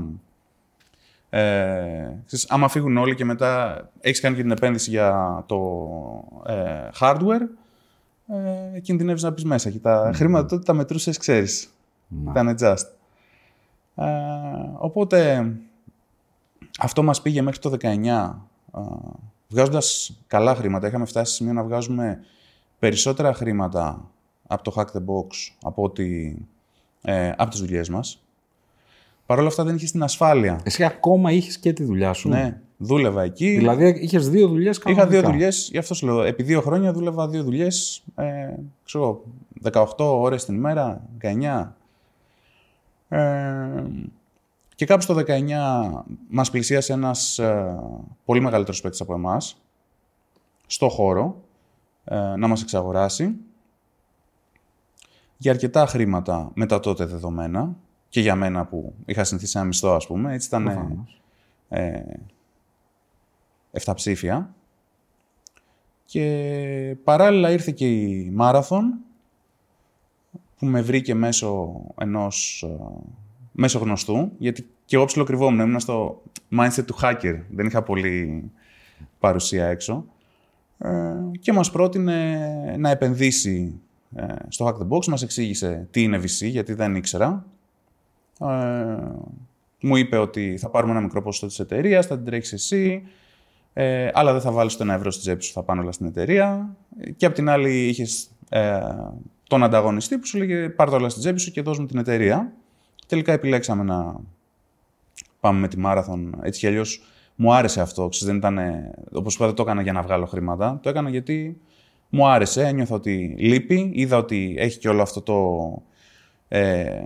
Ε, ξέρεις, άμα φύγουν όλοι και μετά έχεις κάνει και την επένδυση για το ε, hardware, ε, κινδυνεύεις να μπεις μέσα. Και τα mm. χρήματα τότε τα μετρούσες, ξέρεις. Mm. Ήταν just. Ε, οπότε αυτό μας πήγε μέχρι το 19, ε, βγάζοντας καλά χρήματα. Είχαμε φτάσει σε σημείο να βγάζουμε περισσότερα χρήματα από το Hack the Box από, ότι, ε, από τις δουλειές μας. Παρ' όλα αυτά δεν είχες την ασφάλεια. Εσύ ακόμα είχες και τη δουλειά σου. Ναι, δούλευα εκεί. Δηλαδή είχες δύο δουλειές κανονικά. Είχα δύο δουλειές, γι' αυτό σου λέω. Επί δύο χρόνια δούλευα δύο δουλειές. Ε, ξέρω, 18 ώρες την ημέρα, 19. Ε, και κάπου στο 19 μας πλησίασε ένας ε, πολύ μεγαλύτερος παίκτης από εμάς, στο χώρο, ε, να μας εξαγοράσει για αρκετά χρήματα με τα τότε δεδομένα και για μένα που είχα συνηθίσει ένα μισθό, ας πούμε. Έτσι ήταν ε, 7 ψήφια. Και παράλληλα ήρθε και η Μάραθον που με βρήκε μέσω ενός ε, μέσω γνωστού, γιατί και εγώ ψιλοκρυβόμουν, ήμουν στο mindset του hacker, δεν είχα πολύ παρουσία έξω. Ε, και μας πρότεινε να επενδύσει ε, στο Hack the Box, μας εξήγησε τι είναι VC, γιατί δεν ήξερα. Ε, μου είπε ότι θα πάρουμε ένα μικρό ποσοστό της εταιρείας, θα την τρέχεις εσύ, ε, αλλά δεν θα βάλεις το ένα ευρώ στη τσέπη σου, θα πάνε όλα στην εταιρεία. Και απ' την άλλη είχες ε, τον ανταγωνιστή που σου λέγε πάρ' όλα στην τσέπη σου και δώσ' μου την εταιρεία. Τελικά επιλέξαμε να πάμε με τη Μάραθον. Έτσι κι αλλιώς μου άρεσε αυτό. Ξέρεις, δεν ήταν, όπως είπα, δεν το έκανα για να βγάλω χρήματα. Το έκανα γιατί μου άρεσε, ένιωθα ότι λείπει, είδα ότι έχει και όλο αυτό το ε,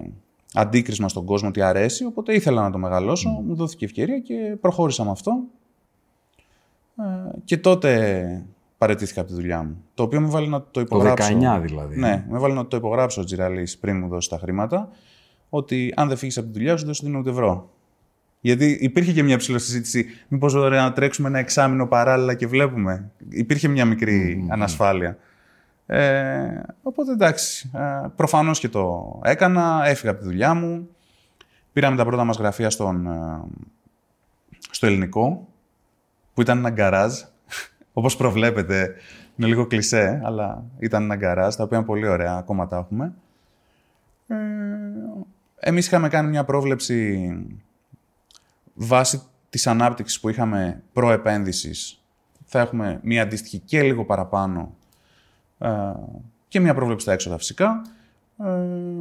αντίκρισμα στον κόσμο ότι αρέσει, οπότε ήθελα να το μεγαλώσω, μου δόθηκε ευκαιρία και προχώρησα με αυτό. Ε, και τότε παρετήθηκα από τη δουλειά μου. Το οποίο με βάλει να το υπογράψω. Το 19 δηλαδή. Ναι, με βάλει να το υπογράψω ο Τζιραλής πριν μου δώσει τα χρήματα, ότι αν δεν φύγεις από τη δουλειά σου δεν σου δίνω ούτε ευρώ. Γιατί υπήρχε και μια ψηλή συζήτηση. Μήπως ωραία να τρέξουμε ένα εξάμεινο παράλληλα και βλέπουμε. Υπήρχε μια μικρή ανασφάλεια. Ε, οπότε εντάξει. Ε, Προφανώς και το έκανα. Έφυγα από τη δουλειά μου. Πήραμε τα πρώτα μας γραφεία στον, ε, στο ελληνικό, που ήταν ένα γκαράζ. Όπως προβλέπετε, είναι λίγο κλισέ, αλλά ήταν ένα γκαράζ, τα οποία είναι πολύ ωραία, ακόμα τα έχουμε. Ε, εμείς είχαμε κάνει μια πρόβλεψη βάσει της ανάπτυξης που είχαμε προεπένδυσης, θα έχουμε μία αντίστοιχη και λίγο παραπάνω Ε, και μια πρόβλεψη στα έξοδα φυσικά. Ε,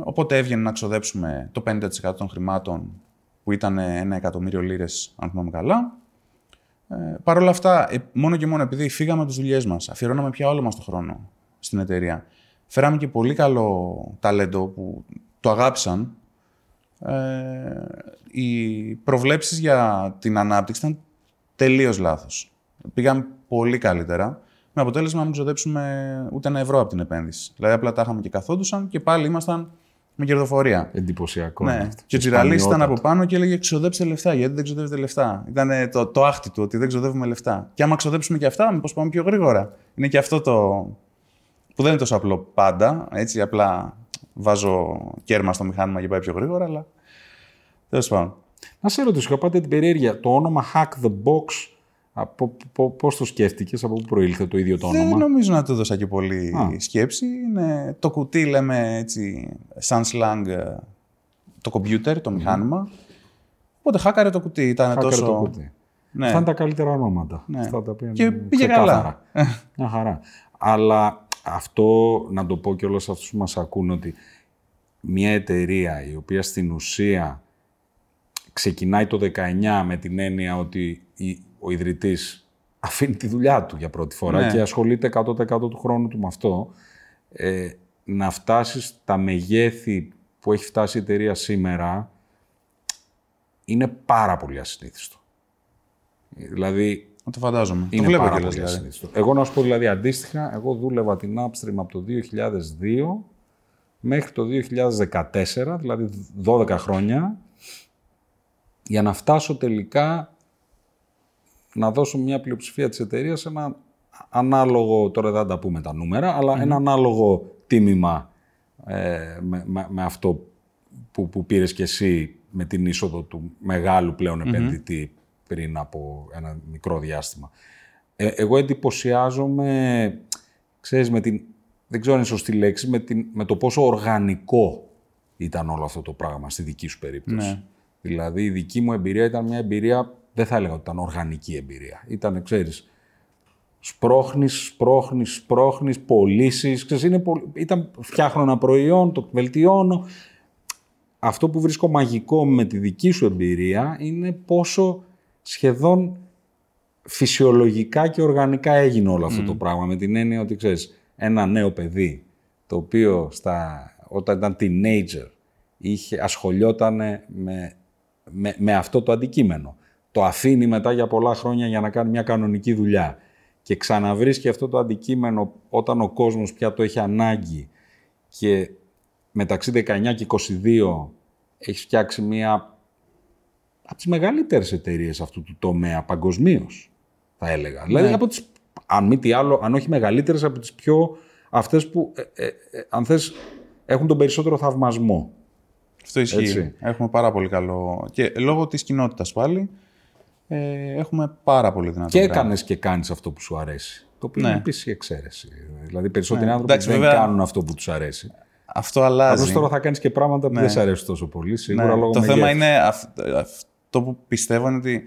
οπότε έβγαινε να ξοδέψουμε το 50% των χρημάτων που ήταν ένα εκατομμύριο λίρες, αν θυμάμαι καλά. Ε, Παρ' όλα αυτά, ε, μόνο και μόνο επειδή φύγαμε από τις δουλειές μας, αφιερώναμε πια όλο μας τον χρόνο στην εταιρεία. Φέραμε και πολύ καλό ταλέντο που το αγάπησαν. Ε, οι προβλέψεις για την ανάπτυξη ήταν τελείως λάθος. Πήγαμε πολύ καλύτερα, με αποτέλεσμα να μην ξοδέψουμε ούτε ένα ευρώ από την επένδυση. Δηλαδή απλά τα είχαμε και καθόντουσαν και πάλι ήμασταν με κερδοφορία. Εντυπωσιακό. Ναι. είναι αυτό. Και ο Τζιραλής ήταν Σπανιότατο. από πάνω και έλεγε ξοδέψτε λεφτά. Γιατί δεν ξοδεύετε λεφτά; Ήταν το, το άχτη του ότι δεν ξοδεύουμε λεφτά. Και άμα ξοδέψουμε και αυτά, μήπως πάμε πιο γρήγορα. Είναι και αυτό το. που δεν είναι τόσο απλό πάντα. Έτσι, απλά βάζω κέρμα στο μηχάνημα και πάει πιο γρήγορα, αλλά. Τέλος πάντων. Να σε ρωτήσω, είχα πάντα την περιέργεια. Το όνομα Hack the Box, από, πο- πώς το σκέφτηκες, από πού προήλθε το ίδιο το Δεν όνομα; νομίζω να του δώσα και πολύ Α. σκέψη. Είναι το κουτί, λέμε έτσι, σαν slang, ε, το κομπιούτερ, το μηχάνημα. Οπότε χάκαρε το κουτί. Ήταν Hacker τόσο. το κουτί. Ναι. Αυτά είναι τα καλύτερα ονόματα. Ναι. Αυτά τα οποία Και είναι πήγε ξεκάθαρα. καλά. Μια χαρά. Αλλά αυτό, να το πω και όλους αυτούς που μας ακούν, ότι μια εταιρεία η οποία στην ουσία ξεκινάει το 19 με την έννοια ότι η- ο ιδρυτής αφήνει τη δουλειά του για πρώτη φορά Ναι. και ασχολείται 100% του χρόνου του με αυτό, ε, να φτάσεις στα μεγέθη που έχει φτάσει η εταιρεία σήμερα, είναι πάρα πολύ ασυνήθιστο. Δηλαδή, Να το φαντάζομαι. είναι το βλέπω πάρα κιόλας, πολύ δηλαδή. ασυνήθιστο. Εγώ να σου πω δηλαδή αντίστοιχα, εγώ δούλευα την Upstream από το 2002 μέχρι το 2014, δηλαδή 12 χρόνια, για να φτάσω τελικά να δώσω μια πλειοψηφία της εταιρείας σε ένα ανάλογο, τώρα δεν θα τα πούμε τα νούμερα, αλλά ένα ανάλογο τίμημα ε, με, με, με αυτό που, που πήρες και εσύ με την είσοδο του μεγάλου πλέον επενδυτή πριν από ένα μικρό διάστημα. Ε, εγώ εντυπωσιάζομαι, ξέρεις, με την, δεν ξέρω αν είναι σωστή λέξη, με, την, με το πόσο οργανικό ήταν όλο αυτό το πράγμα στη δική σου περίπτωση. Ναι. Δηλαδή η δική μου εμπειρία ήταν μια εμπειρία, δεν θα έλεγα ότι ήταν οργανική εμπειρία. Ήταν, ξέρεις, σπρώχνεις, σπρώχνεις, σπρώχνεις, πωλήσεις. Ξέρεις, είναι πολ- ήταν φτιάχνω ένα προϊόν, το βελτιώνω. Αυτό που βρίσκω μαγικό με τη δική σου εμπειρία είναι πόσο σχεδόν φυσιολογικά και οργανικά έγινε όλο αυτό το πράγμα. Με την έννοια ότι, ξέρεις, ένα νέο παιδί, το οποίο στα, όταν ήταν teenager είχε, ασχολιόταν με, με, με αυτό το αντικείμενο. Το αφήνει μετά για πολλά χρόνια για να κάνει μια κανονική δουλειά. Και ξαναβρίσκει αυτό το αντικείμενο όταν ο κόσμος πια το έχει ανάγκη και μεταξύ 19 και 22 έχει φτιάξει μια από τις μεγαλύτερες εταιρείες αυτού του τομέα παγκοσμίως, θα έλεγα. Δηλαδή, από τις, αν μη τι άλλο, αν όχι μεγαλύτερες, από τις πιο αυτές που, ε, ε, ε, αν θες, έχουν τον περισσότερο θαυμασμό. Αυτό ισχύει. Έτσι. Έχουμε πάρα πολύ καλό. Και λόγω της κοινότητας πάλι, ε, έχουμε πάρα πολύ δυνατό. Και brand. έκανες και κάνεις αυτό που σου αρέσει. Το οποίο Ναι. είναι επίση εξαίρεση. Δηλαδή, περισσότεροι Ναι. άνθρωποι Εντάξει, δεν βέβαια- κάνουν αυτό που τους αρέσει. Αυτό αλλάζει. Απλώς τώρα θα κάνεις και πράγματα που Ναι. δεν σε αρέσουν τόσο πολύ. Σίγουρα Ναι, λόγω το θέμα μεγέθους. είναι αυ- αυτό που πιστεύω είναι ότι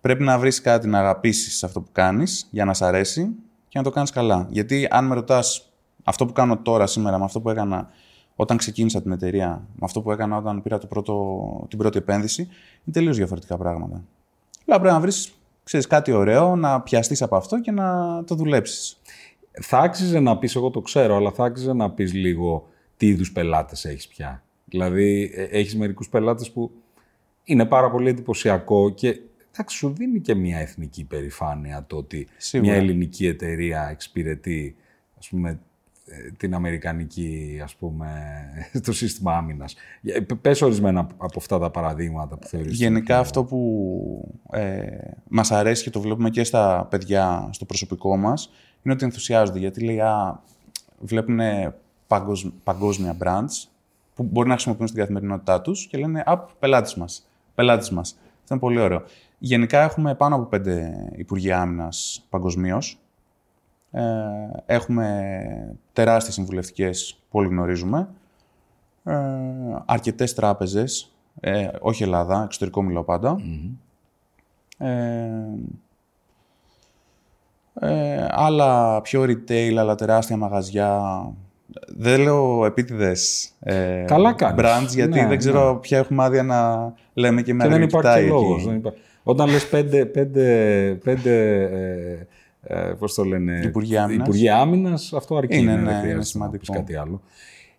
πρέπει να βρεις κάτι να αγαπήσεις σε αυτό που κάνεις για να σ' αρέσει και να το κάνεις καλά. Γιατί αν με ρωτάς αυτό που κάνω τώρα σήμερα με αυτό που έκανα όταν ξεκίνησα την εταιρεία, με αυτό που έκανα όταν πήρα το πρώτο, την πρώτη επένδυση, είναι τελείως διαφορετικά πράγματα. Αλλά πρέπει να βρεις ξέρεις, κάτι ωραίο, να πιαστείς από αυτό και να το δουλέψεις. Θα άξιζε να πεις, εγώ το ξέρω, αλλά θα άξιζε να πεις λίγο τι είδους πελάτες έχεις πια. Δηλαδή, ε, έχεις μερικούς πελάτες που είναι πάρα πολύ εντυπωσιακό και εντάξει, σου δίνει και μια εθνική περηφάνεια το ότι Σίγουρα. μια ελληνική εταιρεία εξυπηρετεί, ας πούμε, ε, την αμερικανική, ας πούμε, το σύστημα άμυνας. Ε, π- Πες ορισμένα από αυτά τα παραδείγματα που θεωρείς. Γενικά αυτό που ε, μας αρέσει και το βλέπουμε και στα παιδιά στο προσωπικό μας είναι ότι ενθουσιάζονται γιατί λέει α, βλέπουν παγκοσ- παγκόσμια brands που μπορεί να χρησιμοποιούν στην καθημερινότητά τους και λένε «Α, πελάτης μας, πελάτης μας». Αυτό είναι πολύ ωραίο. Γενικά έχουμε πάνω από πέντε Υπουργεία Άμυνας παγκοσμίως. Ε, έχουμε τεράστιες συμβουλευτικές που όλοι γνωρίζουμε. Ε, αρκετές τράπεζες, ε, όχι Ελλάδα, εξωτερικό μιλάω πάντα. Ε, Ε, άλλα πιο retail, άλλα τεράστια μαγαζιά. Δεν λέω επίτηδες ε, Καλά κάνεις. brands, γιατί Ναι, δεν ξέρω ποια έχουμε άδεια να λέμε και με Και δεν υπάρχει και αγριοκτάι λόγος. εκεί. δεν υπά- Όταν λες πέντε, πέντε, πέντε ε, ε, πώς το λένε, Υπουργοί Άμυνας. Υπουργοί Άμυνας, αυτό αρκεί. Είναι, δεν ναι, χρειάζεται είναι να σημαντικό. πεις κάτι άλλο.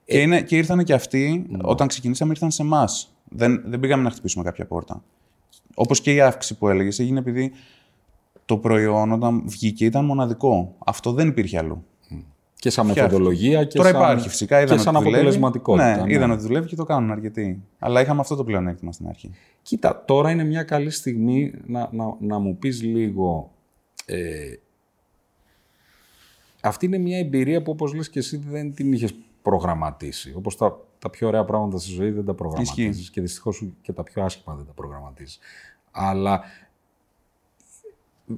Και, είναι, και ήρθαν και αυτοί, Ναι. όταν ξεκινήσαμε, ήρθαν σε εμάς. Δεν, δεν πήγαμε να χτυπήσουμε κάποια πόρτα. Όπως και η αύξηση που έλεγες, έγινε επειδή το προϊόν όταν βγήκε ήταν μοναδικό. Αυτό δεν υπήρχε αλλού. Και σαν μεθοδολογία και Τώρα σαν, υπάρχει φυσικά. Είδαν και σαν ότι δουλεύει. αποτελεσματικότητα. Ναι, είδαν ότι δουλεύει και το κάνουν αρκετοί. Αλλά είχαμε αυτό το πλεονέκτημα στην αρχή. Κοίτα, τώρα είναι μια καλή στιγμή να, να, να μου πεις λίγο... Ε, αυτή είναι μια εμπειρία που όπως λες και εσύ δεν την είχες προγραμματίσει. Όπως τα, τα πιο ωραία πράγματα στη ζωή δεν τα προγραμματίζεις και δυστυχώς σου και τα πιο άσχημα δεν τα προγραμματίζεις. Αλλά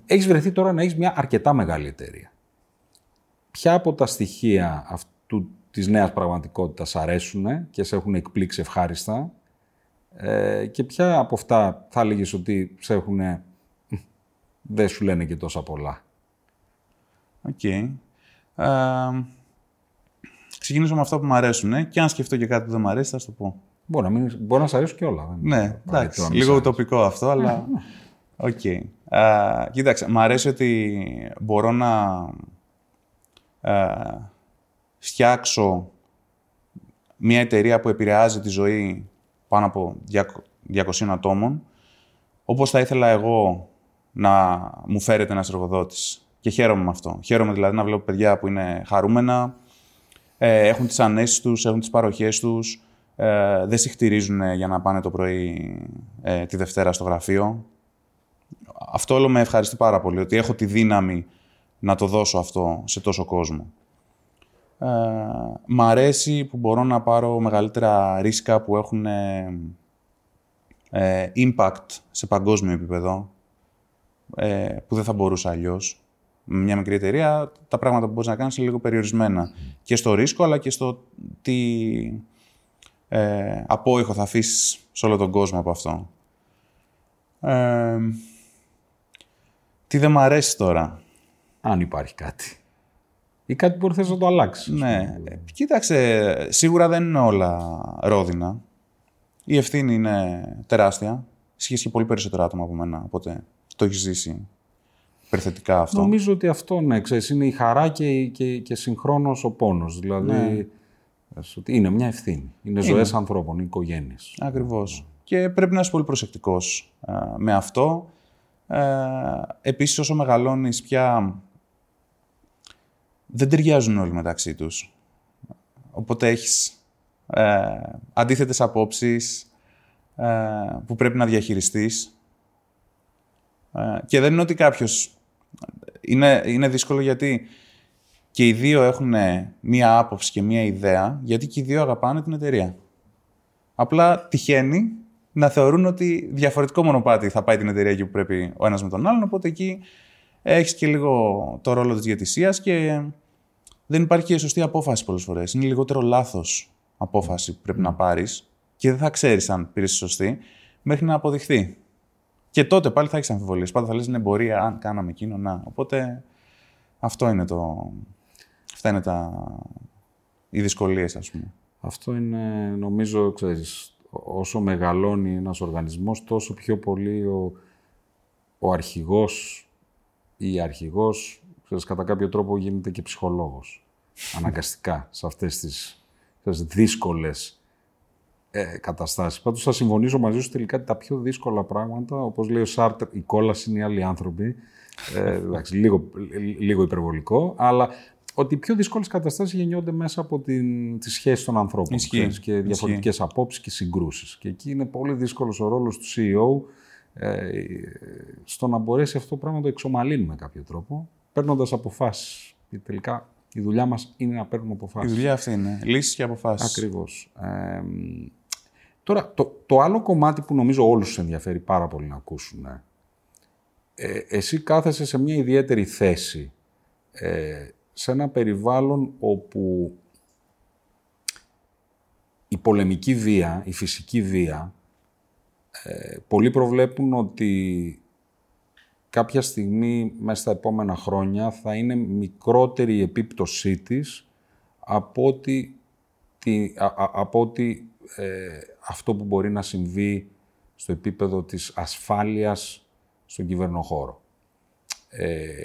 έχεις βρεθεί τώρα να έχεις μια αρκετά μεγάλη εταιρεία. Ποια από τα στοιχεία αυτού της νέας πραγματικότητας αρέσουν και σε έχουν εκπλήξει ευχάριστα ε, και ποια από αυτά θα έλεγες ότι σε έχουν. δεν σου λένε και τόσα πολλά. Οκ. Ε, ξεκινήσω με αυτά που μου αρέσουν. Ε, και αν σκεφτώ και κάτι που δεν μου αρέσει, θα σου το πω. Μπορεί να, μην, μπορεί να σ' αρέσουν και όλα. δεν είναι Ναι, απαραίτητο εντάξει. να μην Λίγο σ' αρέσουν. ουτοπικό αυτό, αλλά. Οκ. Α, Κοίταξε, μου αρέσει ότι μπορώ να α, φτιάξω μια εταιρεία που επηρεάζει τη ζωή πάνω από 200 ατόμων, όπως θα ήθελα εγώ να μου φέρεται ένας εργοδότης. Και χαίρομαι με αυτό. Χαίρομαι δηλαδή να βλέπω παιδιά που είναι χαρούμενα, ε, έχουν τις ανέσεις τους, έχουν τις παροχές τους, ε, δεν συχτηρίζουν για να πάνε το πρωί ε, τη Δευτέρα στο γραφείο. Αυτό όλο με ευχαριστεί πάρα πολύ, ότι έχω τη δύναμη να το δώσω αυτό σε τόσο κόσμο. Ε, μ' αρέσει που μπορώ να πάρω μεγαλύτερα ρίσκα που έχουν ε, ε, impact σε παγκόσμιο επίπεδο, ε, που δεν θα μπορούσα αλλιώς. Με μια μικρή εταιρεία, τα πράγματα που μπορείς να κάνεις είναι λίγο περιορισμένα. Και στο ρίσκο, αλλά και στο τι ε, απόϊχο θα αφήσεις σε όλο τον κόσμο από αυτό. Ε, τι δεν μ' αρέσει τώρα. Αν υπάρχει κάτι. Ή κάτι που θες να το αλλάξεις. Ναι, ε, κοίταξε, σίγουρα δεν είναι όλα ρόδινα. Η ευθύνη είναι τεράστια. Ισχύει και πολύ περισσότερα άτομα από μένα, οπότε το έχεις ζήσει υπερθετικά αυτό. Νομίζω ότι αυτό, ναι, ξέρεις, είναι η χαρά και, και, και συγχρόνως ο πόνος. Δηλαδή, Ναι. λες ότι είναι μια ευθύνη. Είναι, ζωές ανθρώπων, είναι οικογένειες. Ακριβώς. Και πρέπει να είσαι πολύ προσεκτικός α, με αυτό. Ε, επίσης, όσο μεγαλώνεις πια, δεν ταιριάζουν όλοι μεταξύ τους. Οπότε έχεις ε, αντίθετες απόψεις ε, που πρέπει να διαχειριστείς. Ε, και δεν είναι ότι κάποιος... Είναι, είναι δύσκολο γιατί και οι δύο έχουν μία άποψη και μία ιδέα, γιατί και οι δύο αγαπάνε την εταιρεία. Απλά τυχαίνει να θεωρούν ότι διαφορετικό μονοπάτι θα πάει την εταιρεία εκεί που πρέπει ο ένας με τον άλλον, οπότε εκεί έχεις και λίγο το ρόλο της διαιτησίας και δεν υπάρχει και σωστή απόφαση πολλές φορές. Είναι λιγότερο λάθος απόφαση που πρέπει να πάρεις και δεν θα ξέρεις αν πήρες τη σωστή μέχρι να αποδειχθεί. Και τότε πάλι θα έχεις αμφιβολίες. Πάντα θα λες είναι εμπορία, αν κάναμε εκείνο, να. Οπότε αυτό είναι το... Αυτά είναι τα... οι δυσκολίες, ας πούμε. Αυτό είναι, νομίζω, ξέρεις, όσο μεγαλώνει ένας οργανισμός, τόσο πιο πολύ ο, ο αρχηγός ή η αρχηγός, ξέρεις, κατά κάποιο τρόπο γίνεται και ψυχολόγος. Αναγκαστικά, σε αυτές τις ξέρεις, δύσκολες ε, καταστάσεις. Πάντως θα συμφωνήσω μαζί σου τελικά τα πιο δύσκολα πράγματα, όπως λέει ο Σάρτερ, η κόλαση είναι οι άλλοι άνθρωποι. Ε, εντάξει, λίγο, λίγο υπερβολικό, αλλά ότι οι πιο δύσκολες καταστάσεις γεννιόνται μέσα από την, τη σχέση των ανθρώπων Ισχύει, ξέρεις, και διαφορετικές απόψεις και συγκρούσεις. Και εκεί είναι πολύ δύσκολος ο ρόλος του CEO ε, στο να μπορέσει αυτό το πράγμα να το εξομαλύνει με κάποιο τρόπο, παίρνοντας αποφάσεις. Γιατί τελικά η δουλειά μας είναι να παίρνουμε Η αποφάσεις. δουλειά αυτή είναι. Λύσεις και αποφάσεις. Ακριβώς. Ε, τώρα, το, το άλλο κομμάτι που νομίζω όλους τους ενδιαφέρει πάρα πολύ να ακούσουν, ε, εσύ κάθεσαι σε μια ιδιαίτερη θέση, ε, σε ένα περιβάλλον όπου η πολεμική βία, η φυσική βία, ε, πολλοί προβλέπουν ότι κάποια στιγμή μέσα στα επόμενα χρόνια θα είναι μικρότερη η επίπτωσή της από ότι, τη, από ότι ε, αυτό που μπορεί να συμβεί στο επίπεδο της ασφάλειας στον κυβερνοχώρο. Ε,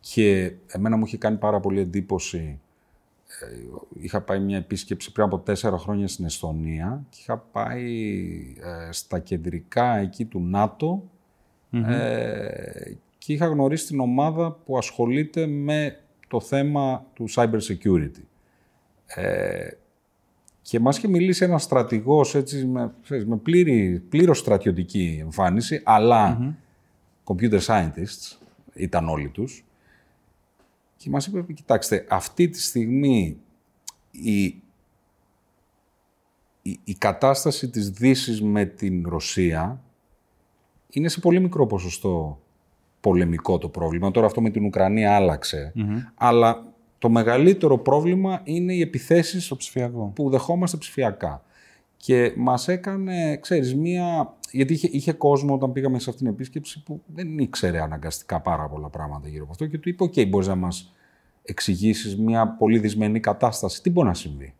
και εμένα μου είχε κάνει πάρα πολύ εντύπωση ε, είχα πάει μια επίσκεψη πριν από τέσσερα χρόνια στην Εστονία και είχα πάει ε, στα κεντρικά εκεί του ΝΑΤΟ ε, και είχα γνωρίσει την ομάδα που ασχολείται με το θέμα του cyber security. Ε, και μας είχε μιλήσει ένας στρατηγός έτσι, με, με πλήρη, πλήρως στρατιωτική εμφάνιση, computer scientists ήταν όλοι τους, και μας είπε, κοιτάξτε, αυτή τη στιγμή η, η, η κατάσταση της δύσης με την Ρωσία είναι σε πολύ μικρό ποσοστό πολεμικό το πρόβλημα. Τώρα αυτό με την Ουκρανία Αλλά το μεγαλύτερο πρόβλημα είναι οι επιθέσεις στο ψηφιακό. που δεχόμαστε ψηφιακά. Και μας έκανε, ξέρεις, μία... Γιατί είχε, είχε κόσμο όταν πήγαμε σε αυτήν την επίσκεψη που δεν ήξερε αναγκαστικά πάρα πολλά πράγματα γύρω από αυτό και του είπε, OK, okay, μπορείς να μας εξηγήσεις μια πολύ δυσμενή κατάσταση. Τι μπορεί να συμβεί;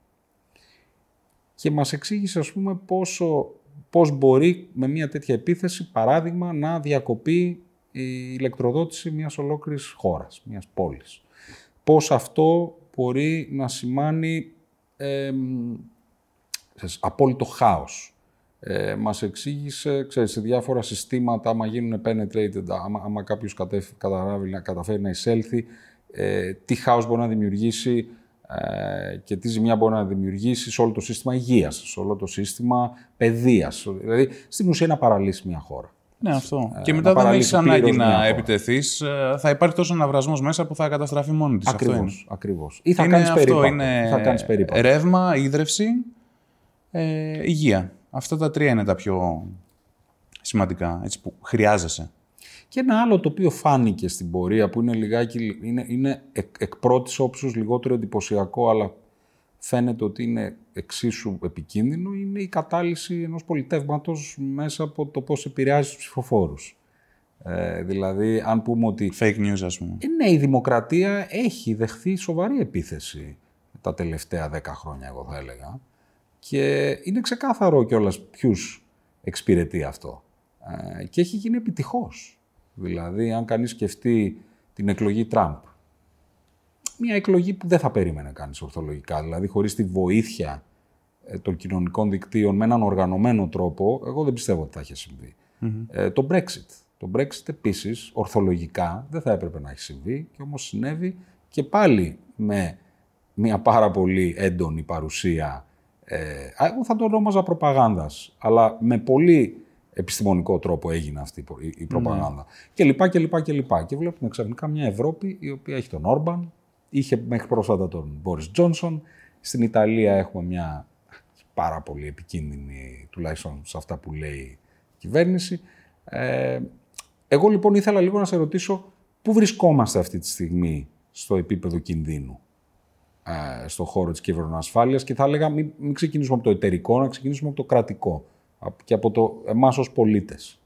Και μας εξήγησε, ας πούμε, πόσο, πώς μπορεί με μια τέτοια επίθεση, παράδειγμα, να διακοπεί η ηλεκτροδότηση μιας ολόκληρης χώρας, μιας πόλης. Πώς αυτό μπορεί να σημάνει ε, απόλυτο χάος. Ε, μας εξήγησε, ξέρεις, σε διάφορα συστήματα, άμα γίνουν penetrated, άμα, άμα κάποιος να καταφέρει να εισέλθει, ε, τι χάος μπορεί να δημιουργήσει ε, και τι ζημιά μπορεί να δημιουργήσεις σε όλο το σύστημα υγείας, σε όλο το σύστημα παιδείας. Δηλαδή, στην ουσία να παραλύσει μια χώρα. Ναι, αυτό. Ε, και μετά δεν έχεις ανάγκη να επιτεθείς. Ε, θα υπάρχει τόσο αναβρασμό μέσα που θα καταστραφεί μόνη της. Ακριβώς. Ακριβώς. Ή θα κάνεις περίπατο. Είναι θα κάνεις περίπατο. ρεύμα, ίδρυυση, ε, υγεία. Αυτά τα τρία είναι τα πιο σημαντικά έτσι, που χρειάζεσαι. Και ένα άλλο το οποίο φάνηκε στην πορεία που είναι λιγάκι, είναι, είναι εκ, εκ πρώτης όψους λιγότερο εντυπωσιακό αλλά φαίνεται ότι είναι εξίσου επικίνδυνο είναι η κατάλυση ενός πολιτεύματος μέσα από το πώς επηρεάζει τους ψηφοφόρους. Ε, δηλαδή, αν πούμε ότι... Fake news, ας πούμε. Ε, ναι, η δημοκρατία έχει δεχθεί σοβαρή επίθεση τα τελευταία δέκα χρόνια, εγώ θα έλεγα. Και είναι ξεκάθαρο κιόλας ποιους εξυπηρετεί αυτό. Ε, και έχει γίνει επιτυχώς. Δηλαδή, αν κανείς σκεφτεί την εκλογή Τραμπ, μια εκλογή που δεν θα περίμενε κανείς ορθολογικά, δηλαδή χωρίς τη βοήθεια ε, των κοινωνικών δικτύων με έναν οργανωμένο τρόπο, εγώ δεν πιστεύω ότι θα είχε Ε, το Brexit. Το Brexit επίσης, ορθολογικά, δεν θα έπρεπε να έχει συμβεί και όμως συνέβη και πάλι με μια πάρα πολύ έντονη παρουσία, ε, εγώ θα το ονόμαζα προπαγάνδας, αλλά με πολύ επιστημονικό τρόπο έγινε αυτή η προπαγάνδα. Mm. Και λοιπά και λοιπά και λοιπά. Και βλέπουμε ξαφνικά μια Ευρώπη η οποία έχει τον Όρμπαν, είχε μέχρι πρόσφατα τον Μπόρις Τζόνσον. Στην Ιταλία έχουμε μια πάρα πολύ επικίνδυνη, τουλάχιστον σε αυτά που λέει η κυβέρνηση. Ε, εγώ λοιπόν ήθελα λίγο να σε ρωτήσω πού βρισκόμαστε αυτή τη στιγμή στο επίπεδο κινδύνου ε, στον χώρο της κυβερνοασφάλειας; Και θα έλεγα μην, μην ξεκινήσουμε από το εταιρικό, να ξεκινήσουμε από το κρατικό και από το εμάς ως πολίτες.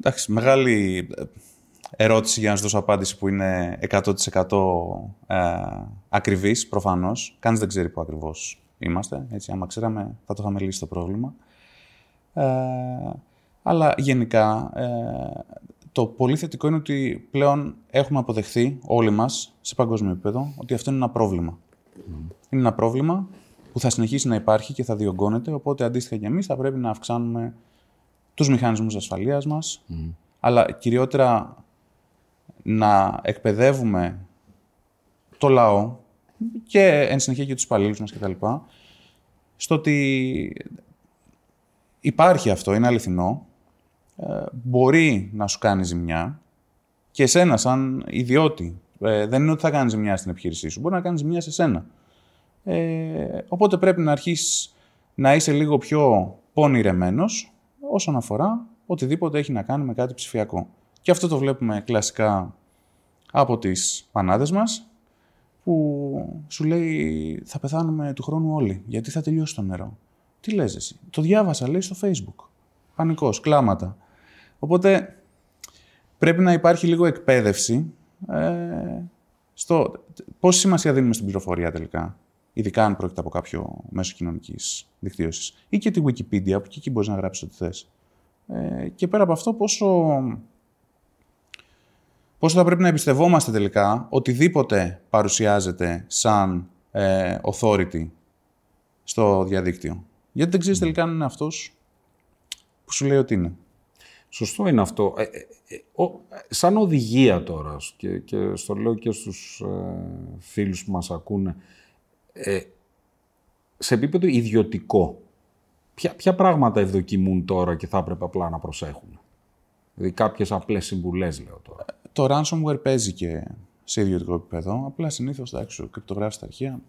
Εντάξει, μεγάλη ε, ερώτηση για να σου δώσω απάντηση που είναι 100% ε, ακριβής, προφανώς. Κανείς δεν ξέρει πού ακριβώς είμαστε. Έτσι, άμα ξέραμε, θα το είχαμε λύσει το πρόβλημα. Ε, αλλά γενικά, ε, το πολύ θετικό είναι ότι πλέον έχουμε αποδεχθεί όλοι μας, σε παγκόσμιο επίπεδο, ότι αυτό είναι ένα πρόβλημα. Είναι ένα πρόβλημα που θα συνεχίσει να υπάρχει και θα διωγγώνεται, οπότε αντίστοιχα και εμείς θα πρέπει να αυξάνουμε τους μηχανισμούς ασφαλείας μας, αλλά κυριότερα να εκπαιδεύουμε το λαό και εν συνεχεία και τους υπαλλήλους μας κτλ. Στο ότι υπάρχει αυτό, είναι αληθινό, ε, μπορεί να σου κάνει ζημιά και εσένα σαν ιδιώτη. Ε, δεν είναι ότι θα κάνεις ζημιά στην επιχείρησή σου, μπορεί να κάνεις ζημιά σε σένα. Ε, οπότε πρέπει να αρχίσεις να είσαι λίγο πιο πονηρεμένος όσον αφορά οτιδήποτε έχει να κάνει με κάτι ψηφιακό. Και αυτό το βλέπουμε κλασικά από τις πανάδες μας, που σου λέει θα πεθάνουμε του χρόνου όλοι, γιατί θα τελειώσει το νερό. Τι λες εσύ; Το διάβασα, λέει, στο facebook. Πανικός, κλάματα. Οπότε πρέπει να υπάρχει λίγο εκπαίδευση ε, στο πόση σημασία δίνουμε στην πληροφορία τελικά; Ειδικά αν πρόκειται από κάποιο μέσο κοινωνικής δικτύωσης. Ή και τη Wikipedia, που και εκεί μπορείς να γράψεις ό,τι θες. Ε, και πέρα από αυτό, πόσο, πόσο θα πρέπει να εμπιστευόμαστε τελικά οτιδήποτε παρουσιάζεται σαν ε, authority στο διαδίκτυο. Γιατί δεν ξέρεις τελικά αν είναι αυτός που σου λέει ότι είναι. Σωστό είναι αυτό. Ε, ε, ε σαν οδηγία τώρα, και, και στο λέω και στους ε, φίλους που μας ακούνε, ε, σε επίπεδο ιδιωτικό, ποια, ποια πράγματα ευδοκιμούν τώρα και θα έπρεπε απλά να προσέχουν; Δηλαδή κάποιες απλές συμβουλές λέω τώρα. Το ransomware παίζει και σε ιδιωτικό επίπεδο. Απλά συνήθως, εντάξει, κρυπτογράφει τα αρχεία,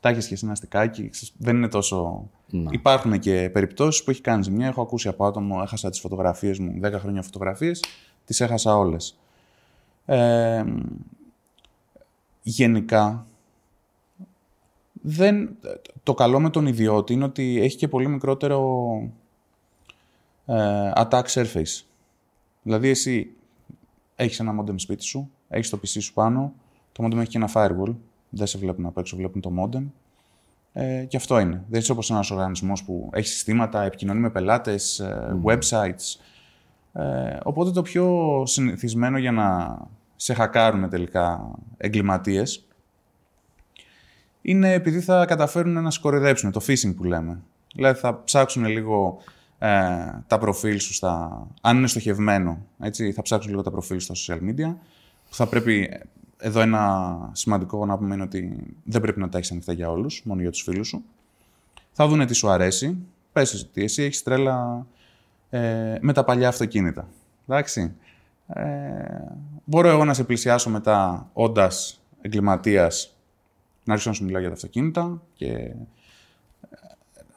τα έχει και εσύ ένα στικάκι, δεν είναι τόσο. Να. Υπάρχουν και περιπτώσεις που έχει κάνει ζημιά. Έχω ακούσει από άτομο, έχασα τις φωτογραφίες μου, 10 χρόνια φωτογραφίες, τις έχασα όλες. Ε, γενικά, δεν, το καλό με τον ιδιώτη είναι ότι έχει και πολύ μικρότερο ε, attack surface. Δηλαδή, εσύ έχεις ένα modem σπίτι σου, έχεις το PC σου πάνω, το modem έχει και ένα firewall, δεν σε βλέπουν απ' έξω, βλέπουν το modem. Ε, και αυτό είναι. Δεν είσαι όπως ένας οργανισμός που έχει συστήματα, επικοινωνεί με πελάτες, ε, websites. Ε, οπότε το πιο συνηθισμένο για να σε χακάρουν τελικά εγκληματίες είναι επειδή θα καταφέρουν να σκορεδέψουν, το phishing που λέμε. Δηλαδή θα ψάξουν λίγο ε, τα προφίλ σου στα... Αν είναι στοχευμένο, έτσι, θα ψάξουν λίγο τα προφίλ στα social media, που θα πρέπει εδώ ένα σημαντικό να πούμε είναι ότι δεν πρέπει να τα έχεις ανοιχτά για όλους, μόνο για τους φίλους σου. Θα δουν τι σου αρέσει. Πες ότι εσύ έχεις τρέλα ε, με τα παλιά αυτοκίνητα. Εντάξει. Ε, μπορώ εγώ να σε πλησιάσω μετά, όντας εγκληματίας, να αρχίσω να σου μιλάω για τα αυτοκίνητα και ε,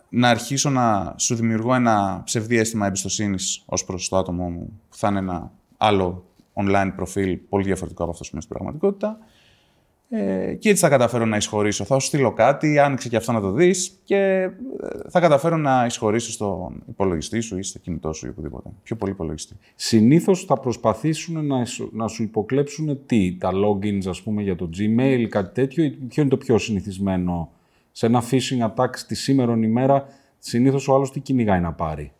να αρχίσω να σου δημιουργώ ένα ψευδή αίσθημα εμπιστοσύνης ως προς το άτομό μου, που θα είναι ένα άλλο online προφίλ πολύ διαφορετικό από αυτό που είναι στην πραγματικότητα. Ε, και έτσι θα καταφέρω να εισχωρήσω. Θα σου στείλω κάτι, άνοιξε και αυτό να το δεις και ε, θα καταφέρω να εισχωρήσω στον υπολογιστή σου ή στο κινητό σου ή οπουδήποτε. Πιο πολύ υπολογιστή. Συνήθως θα προσπαθήσουν να, να σου υποκλέψουν τι, τα logins ας πούμε για το Gmail, κάτι τέτοιο, ή ποιο είναι το πιο συνηθισμένο; Σε ένα phishing attack τη σήμερα ημέρα, συνήθως ο άλλος τι κυνηγάει να πάρει;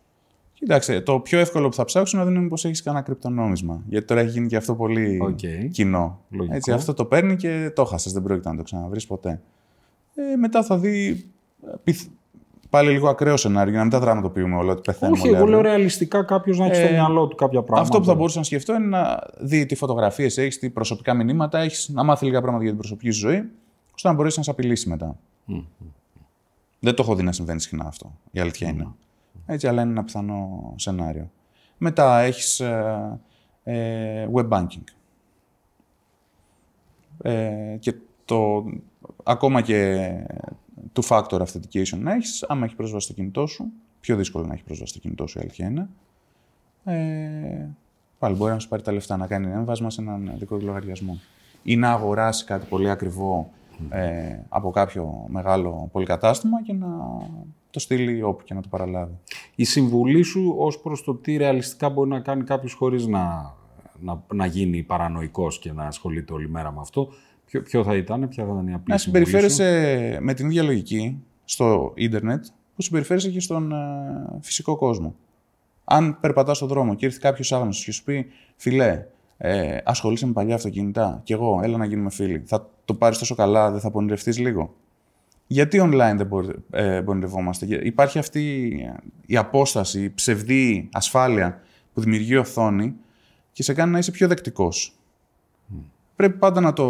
Κοιτάξτε, το πιο εύκολο που θα ψάξουν είναι να δουν πώς έχεις κανένα κρυπτονόμισμα. Γιατί τώρα έχει γίνει και αυτό πολύ okay. κοινό. Έτσι, αυτό το παίρνει και το χάσες. Δεν πρόκειται να το ξαναβρεις ποτέ. Ε, μετά θα δει. Πάλι λίγο ακραίο σενάριο, για να μην τα δραματοποιούμε όλα ότι πεθαίνουμε. Όχι, εγώ λέω ρεαλιστικά κάποιος να έχει στο ε, μυαλό του κάποια πράγματα. Αυτό που θα μπορούσα να σκεφτώ είναι να δει τι φωτογραφίες έχεις, τι προσωπικά μηνύματα έχεις, να μάθει λίγα πράγματα για την προσωπική σου ζωή, ώστε να μπορέσεις να σε απειλήσει μετά. Mm. Δεν το έχω δει να συμβαίνει συχνά αυτό. Η αλήθεια mm. είναι. Έτσι, αλλά είναι ένα πιθανό σενάριο. Μετά έχεις ε, ε, web banking. Ε, και το, ακόμα και two-factor authentication να έχεις, άμα έχει πρόσβαση στο κινητό σου, πιο δύσκολο να έχει πρόσβαση στο κινητό σου, η αλήθεια είναι. Ε, πάλι μπορεί να σου πάρει τα λεφτά, να κάνει έμβασμα σε έναν δικό του λογαριασμό. Ή να αγοράσει κάτι πολύ ακριβό ε, από κάποιο μεγάλο πολυκατάστημα και να το στείλει όπου και να το παραλάβει. Η συμβουλή σου ως προς το τι ρεαλιστικά μπορεί να κάνει κάποιος χωρίς να, να, να γίνει παρανοϊκός και να ασχολείται όλη μέρα με αυτό, ποιο, ποιο θα ήταν, ποια θα ήταν η απλή Να συμπεριφέρεσαι με την ίδια λογική στο ίντερνετ που συμπεριφέρεσαι και στον ε, φυσικό κόσμο. Αν περπατάς στον δρόμο και έρθει κάποιος άγνωστος και σου πει «Φιλέ, ε, ασχολείσαι με παλιά αυτοκίνητα και εγώ, έλα να γίνουμε φίλοι. Θα το πάρεις τόσο καλά, δεν θα πονηρευτείς λίγο. Γιατί online δεν ε, πονηρευόμαστε. Υπάρχει αυτή η απόσταση, η ψευδή ασφάλεια που δημιουργεί η οθόνη και σε κάνει να είσαι πιο δεκτικός. Πρέπει πάντα να το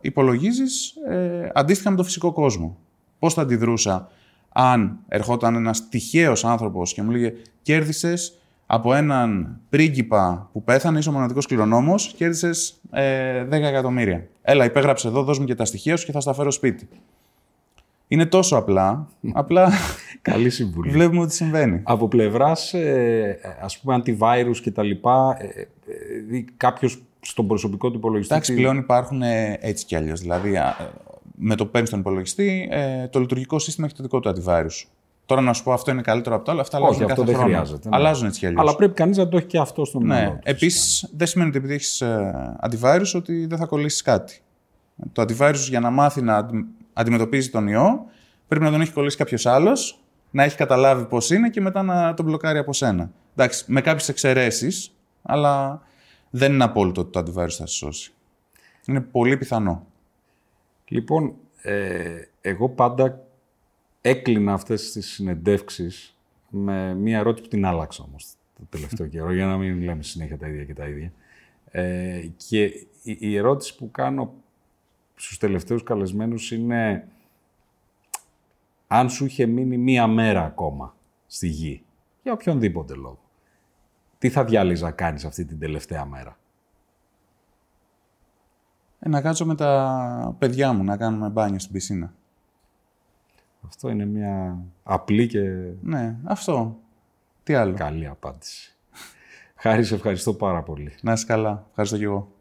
υπολογίζεις ε, αντίστοιχα με το φυσικό κόσμο. Πώς θα αντιδρούσα αν ερχόταν ένας τυχαίος άνθρωπος και μου λέγε «Κέρδισες από έναν πρίγκιπα που πέθανε, είσαι ο μοναδικός κληρονόμος, κέρδισες ε, 10 εκατομμύρια. Έλα, υπέγραψε εδώ, δώσ' μου και τα στοιχεία σου και θα στα φέρω σπίτι. Είναι τόσο απλά. απλά. Καλή συμβουλή. Βλέπουμε ότι συμβαίνει. Από πλευράς, ε, ας πούμε, antivirus και τα λοιπά, ε, ε, κάποιος στον προσωπικό του υπολογιστή. Εντάξει, πλέον υπάρχουν ε, έτσι κι αλλιώς. Δηλαδή, με το παίρνει στον υπολογιστή, ε, το λειτουργικό σύστημα έχει το δικό του antivirus. Τώρα να σου πω αυτό είναι καλύτερο από το άλλο, αυτά αλλάζουν Όχι, κάθε αυτό δεν χρόνο. χρειάζεται. ναι. Αλλάζουν έτσι κι αλλιώς. Αλλά πρέπει κανείς να το έχει και αυτό στο μυαλό Ναι. του. Επίσης, δεν σημαίνει ότι επειδή έχεις antivirus ότι δεν θα κολλήσεις κάτι. Το antivirus για να μάθει να αντι- αντιμετωπίζει τον ιό, πρέπει να τον έχει κολλήσει κάποιος άλλος, να έχει καταλάβει πώς είναι και μετά να τον μπλοκάρει από σένα. Εντάξει, με κάποιες εξαιρέσεις, αλλά δεν είναι απόλυτο ότι το antivirus θα σε σώσει. Είναι πολύ πιθανό. Λοιπόν, ε, εγώ πάντα έκλεινα αυτές τις συνεντεύξεις με μία ερώτηση που την άλλαξα όμως το τελευταίο καιρό, για να μην λέμε συνέχεια τα ίδια και τα ίδια. Ε, και η, η ερώτηση που κάνω στους τελευταίους καλεσμένους είναι αν σου είχε μείνει μία μέρα ακόμα στη γη, για οποιονδήποτε λόγο, τι θα διάλυζα να κάνεις αυτή την τελευταία μέρα; Ε, να κάτσω με τα παιδιά μου να κάνουμε μπάνιο στην πισίνα. Αυτό είναι μια απλή και Ναι, αυτό. Τι άλλο. καλή απάντηση. Χάρη, σε ευχαριστώ πάρα πολύ. Να είσαι καλά. Ευχαριστώ κι εγώ.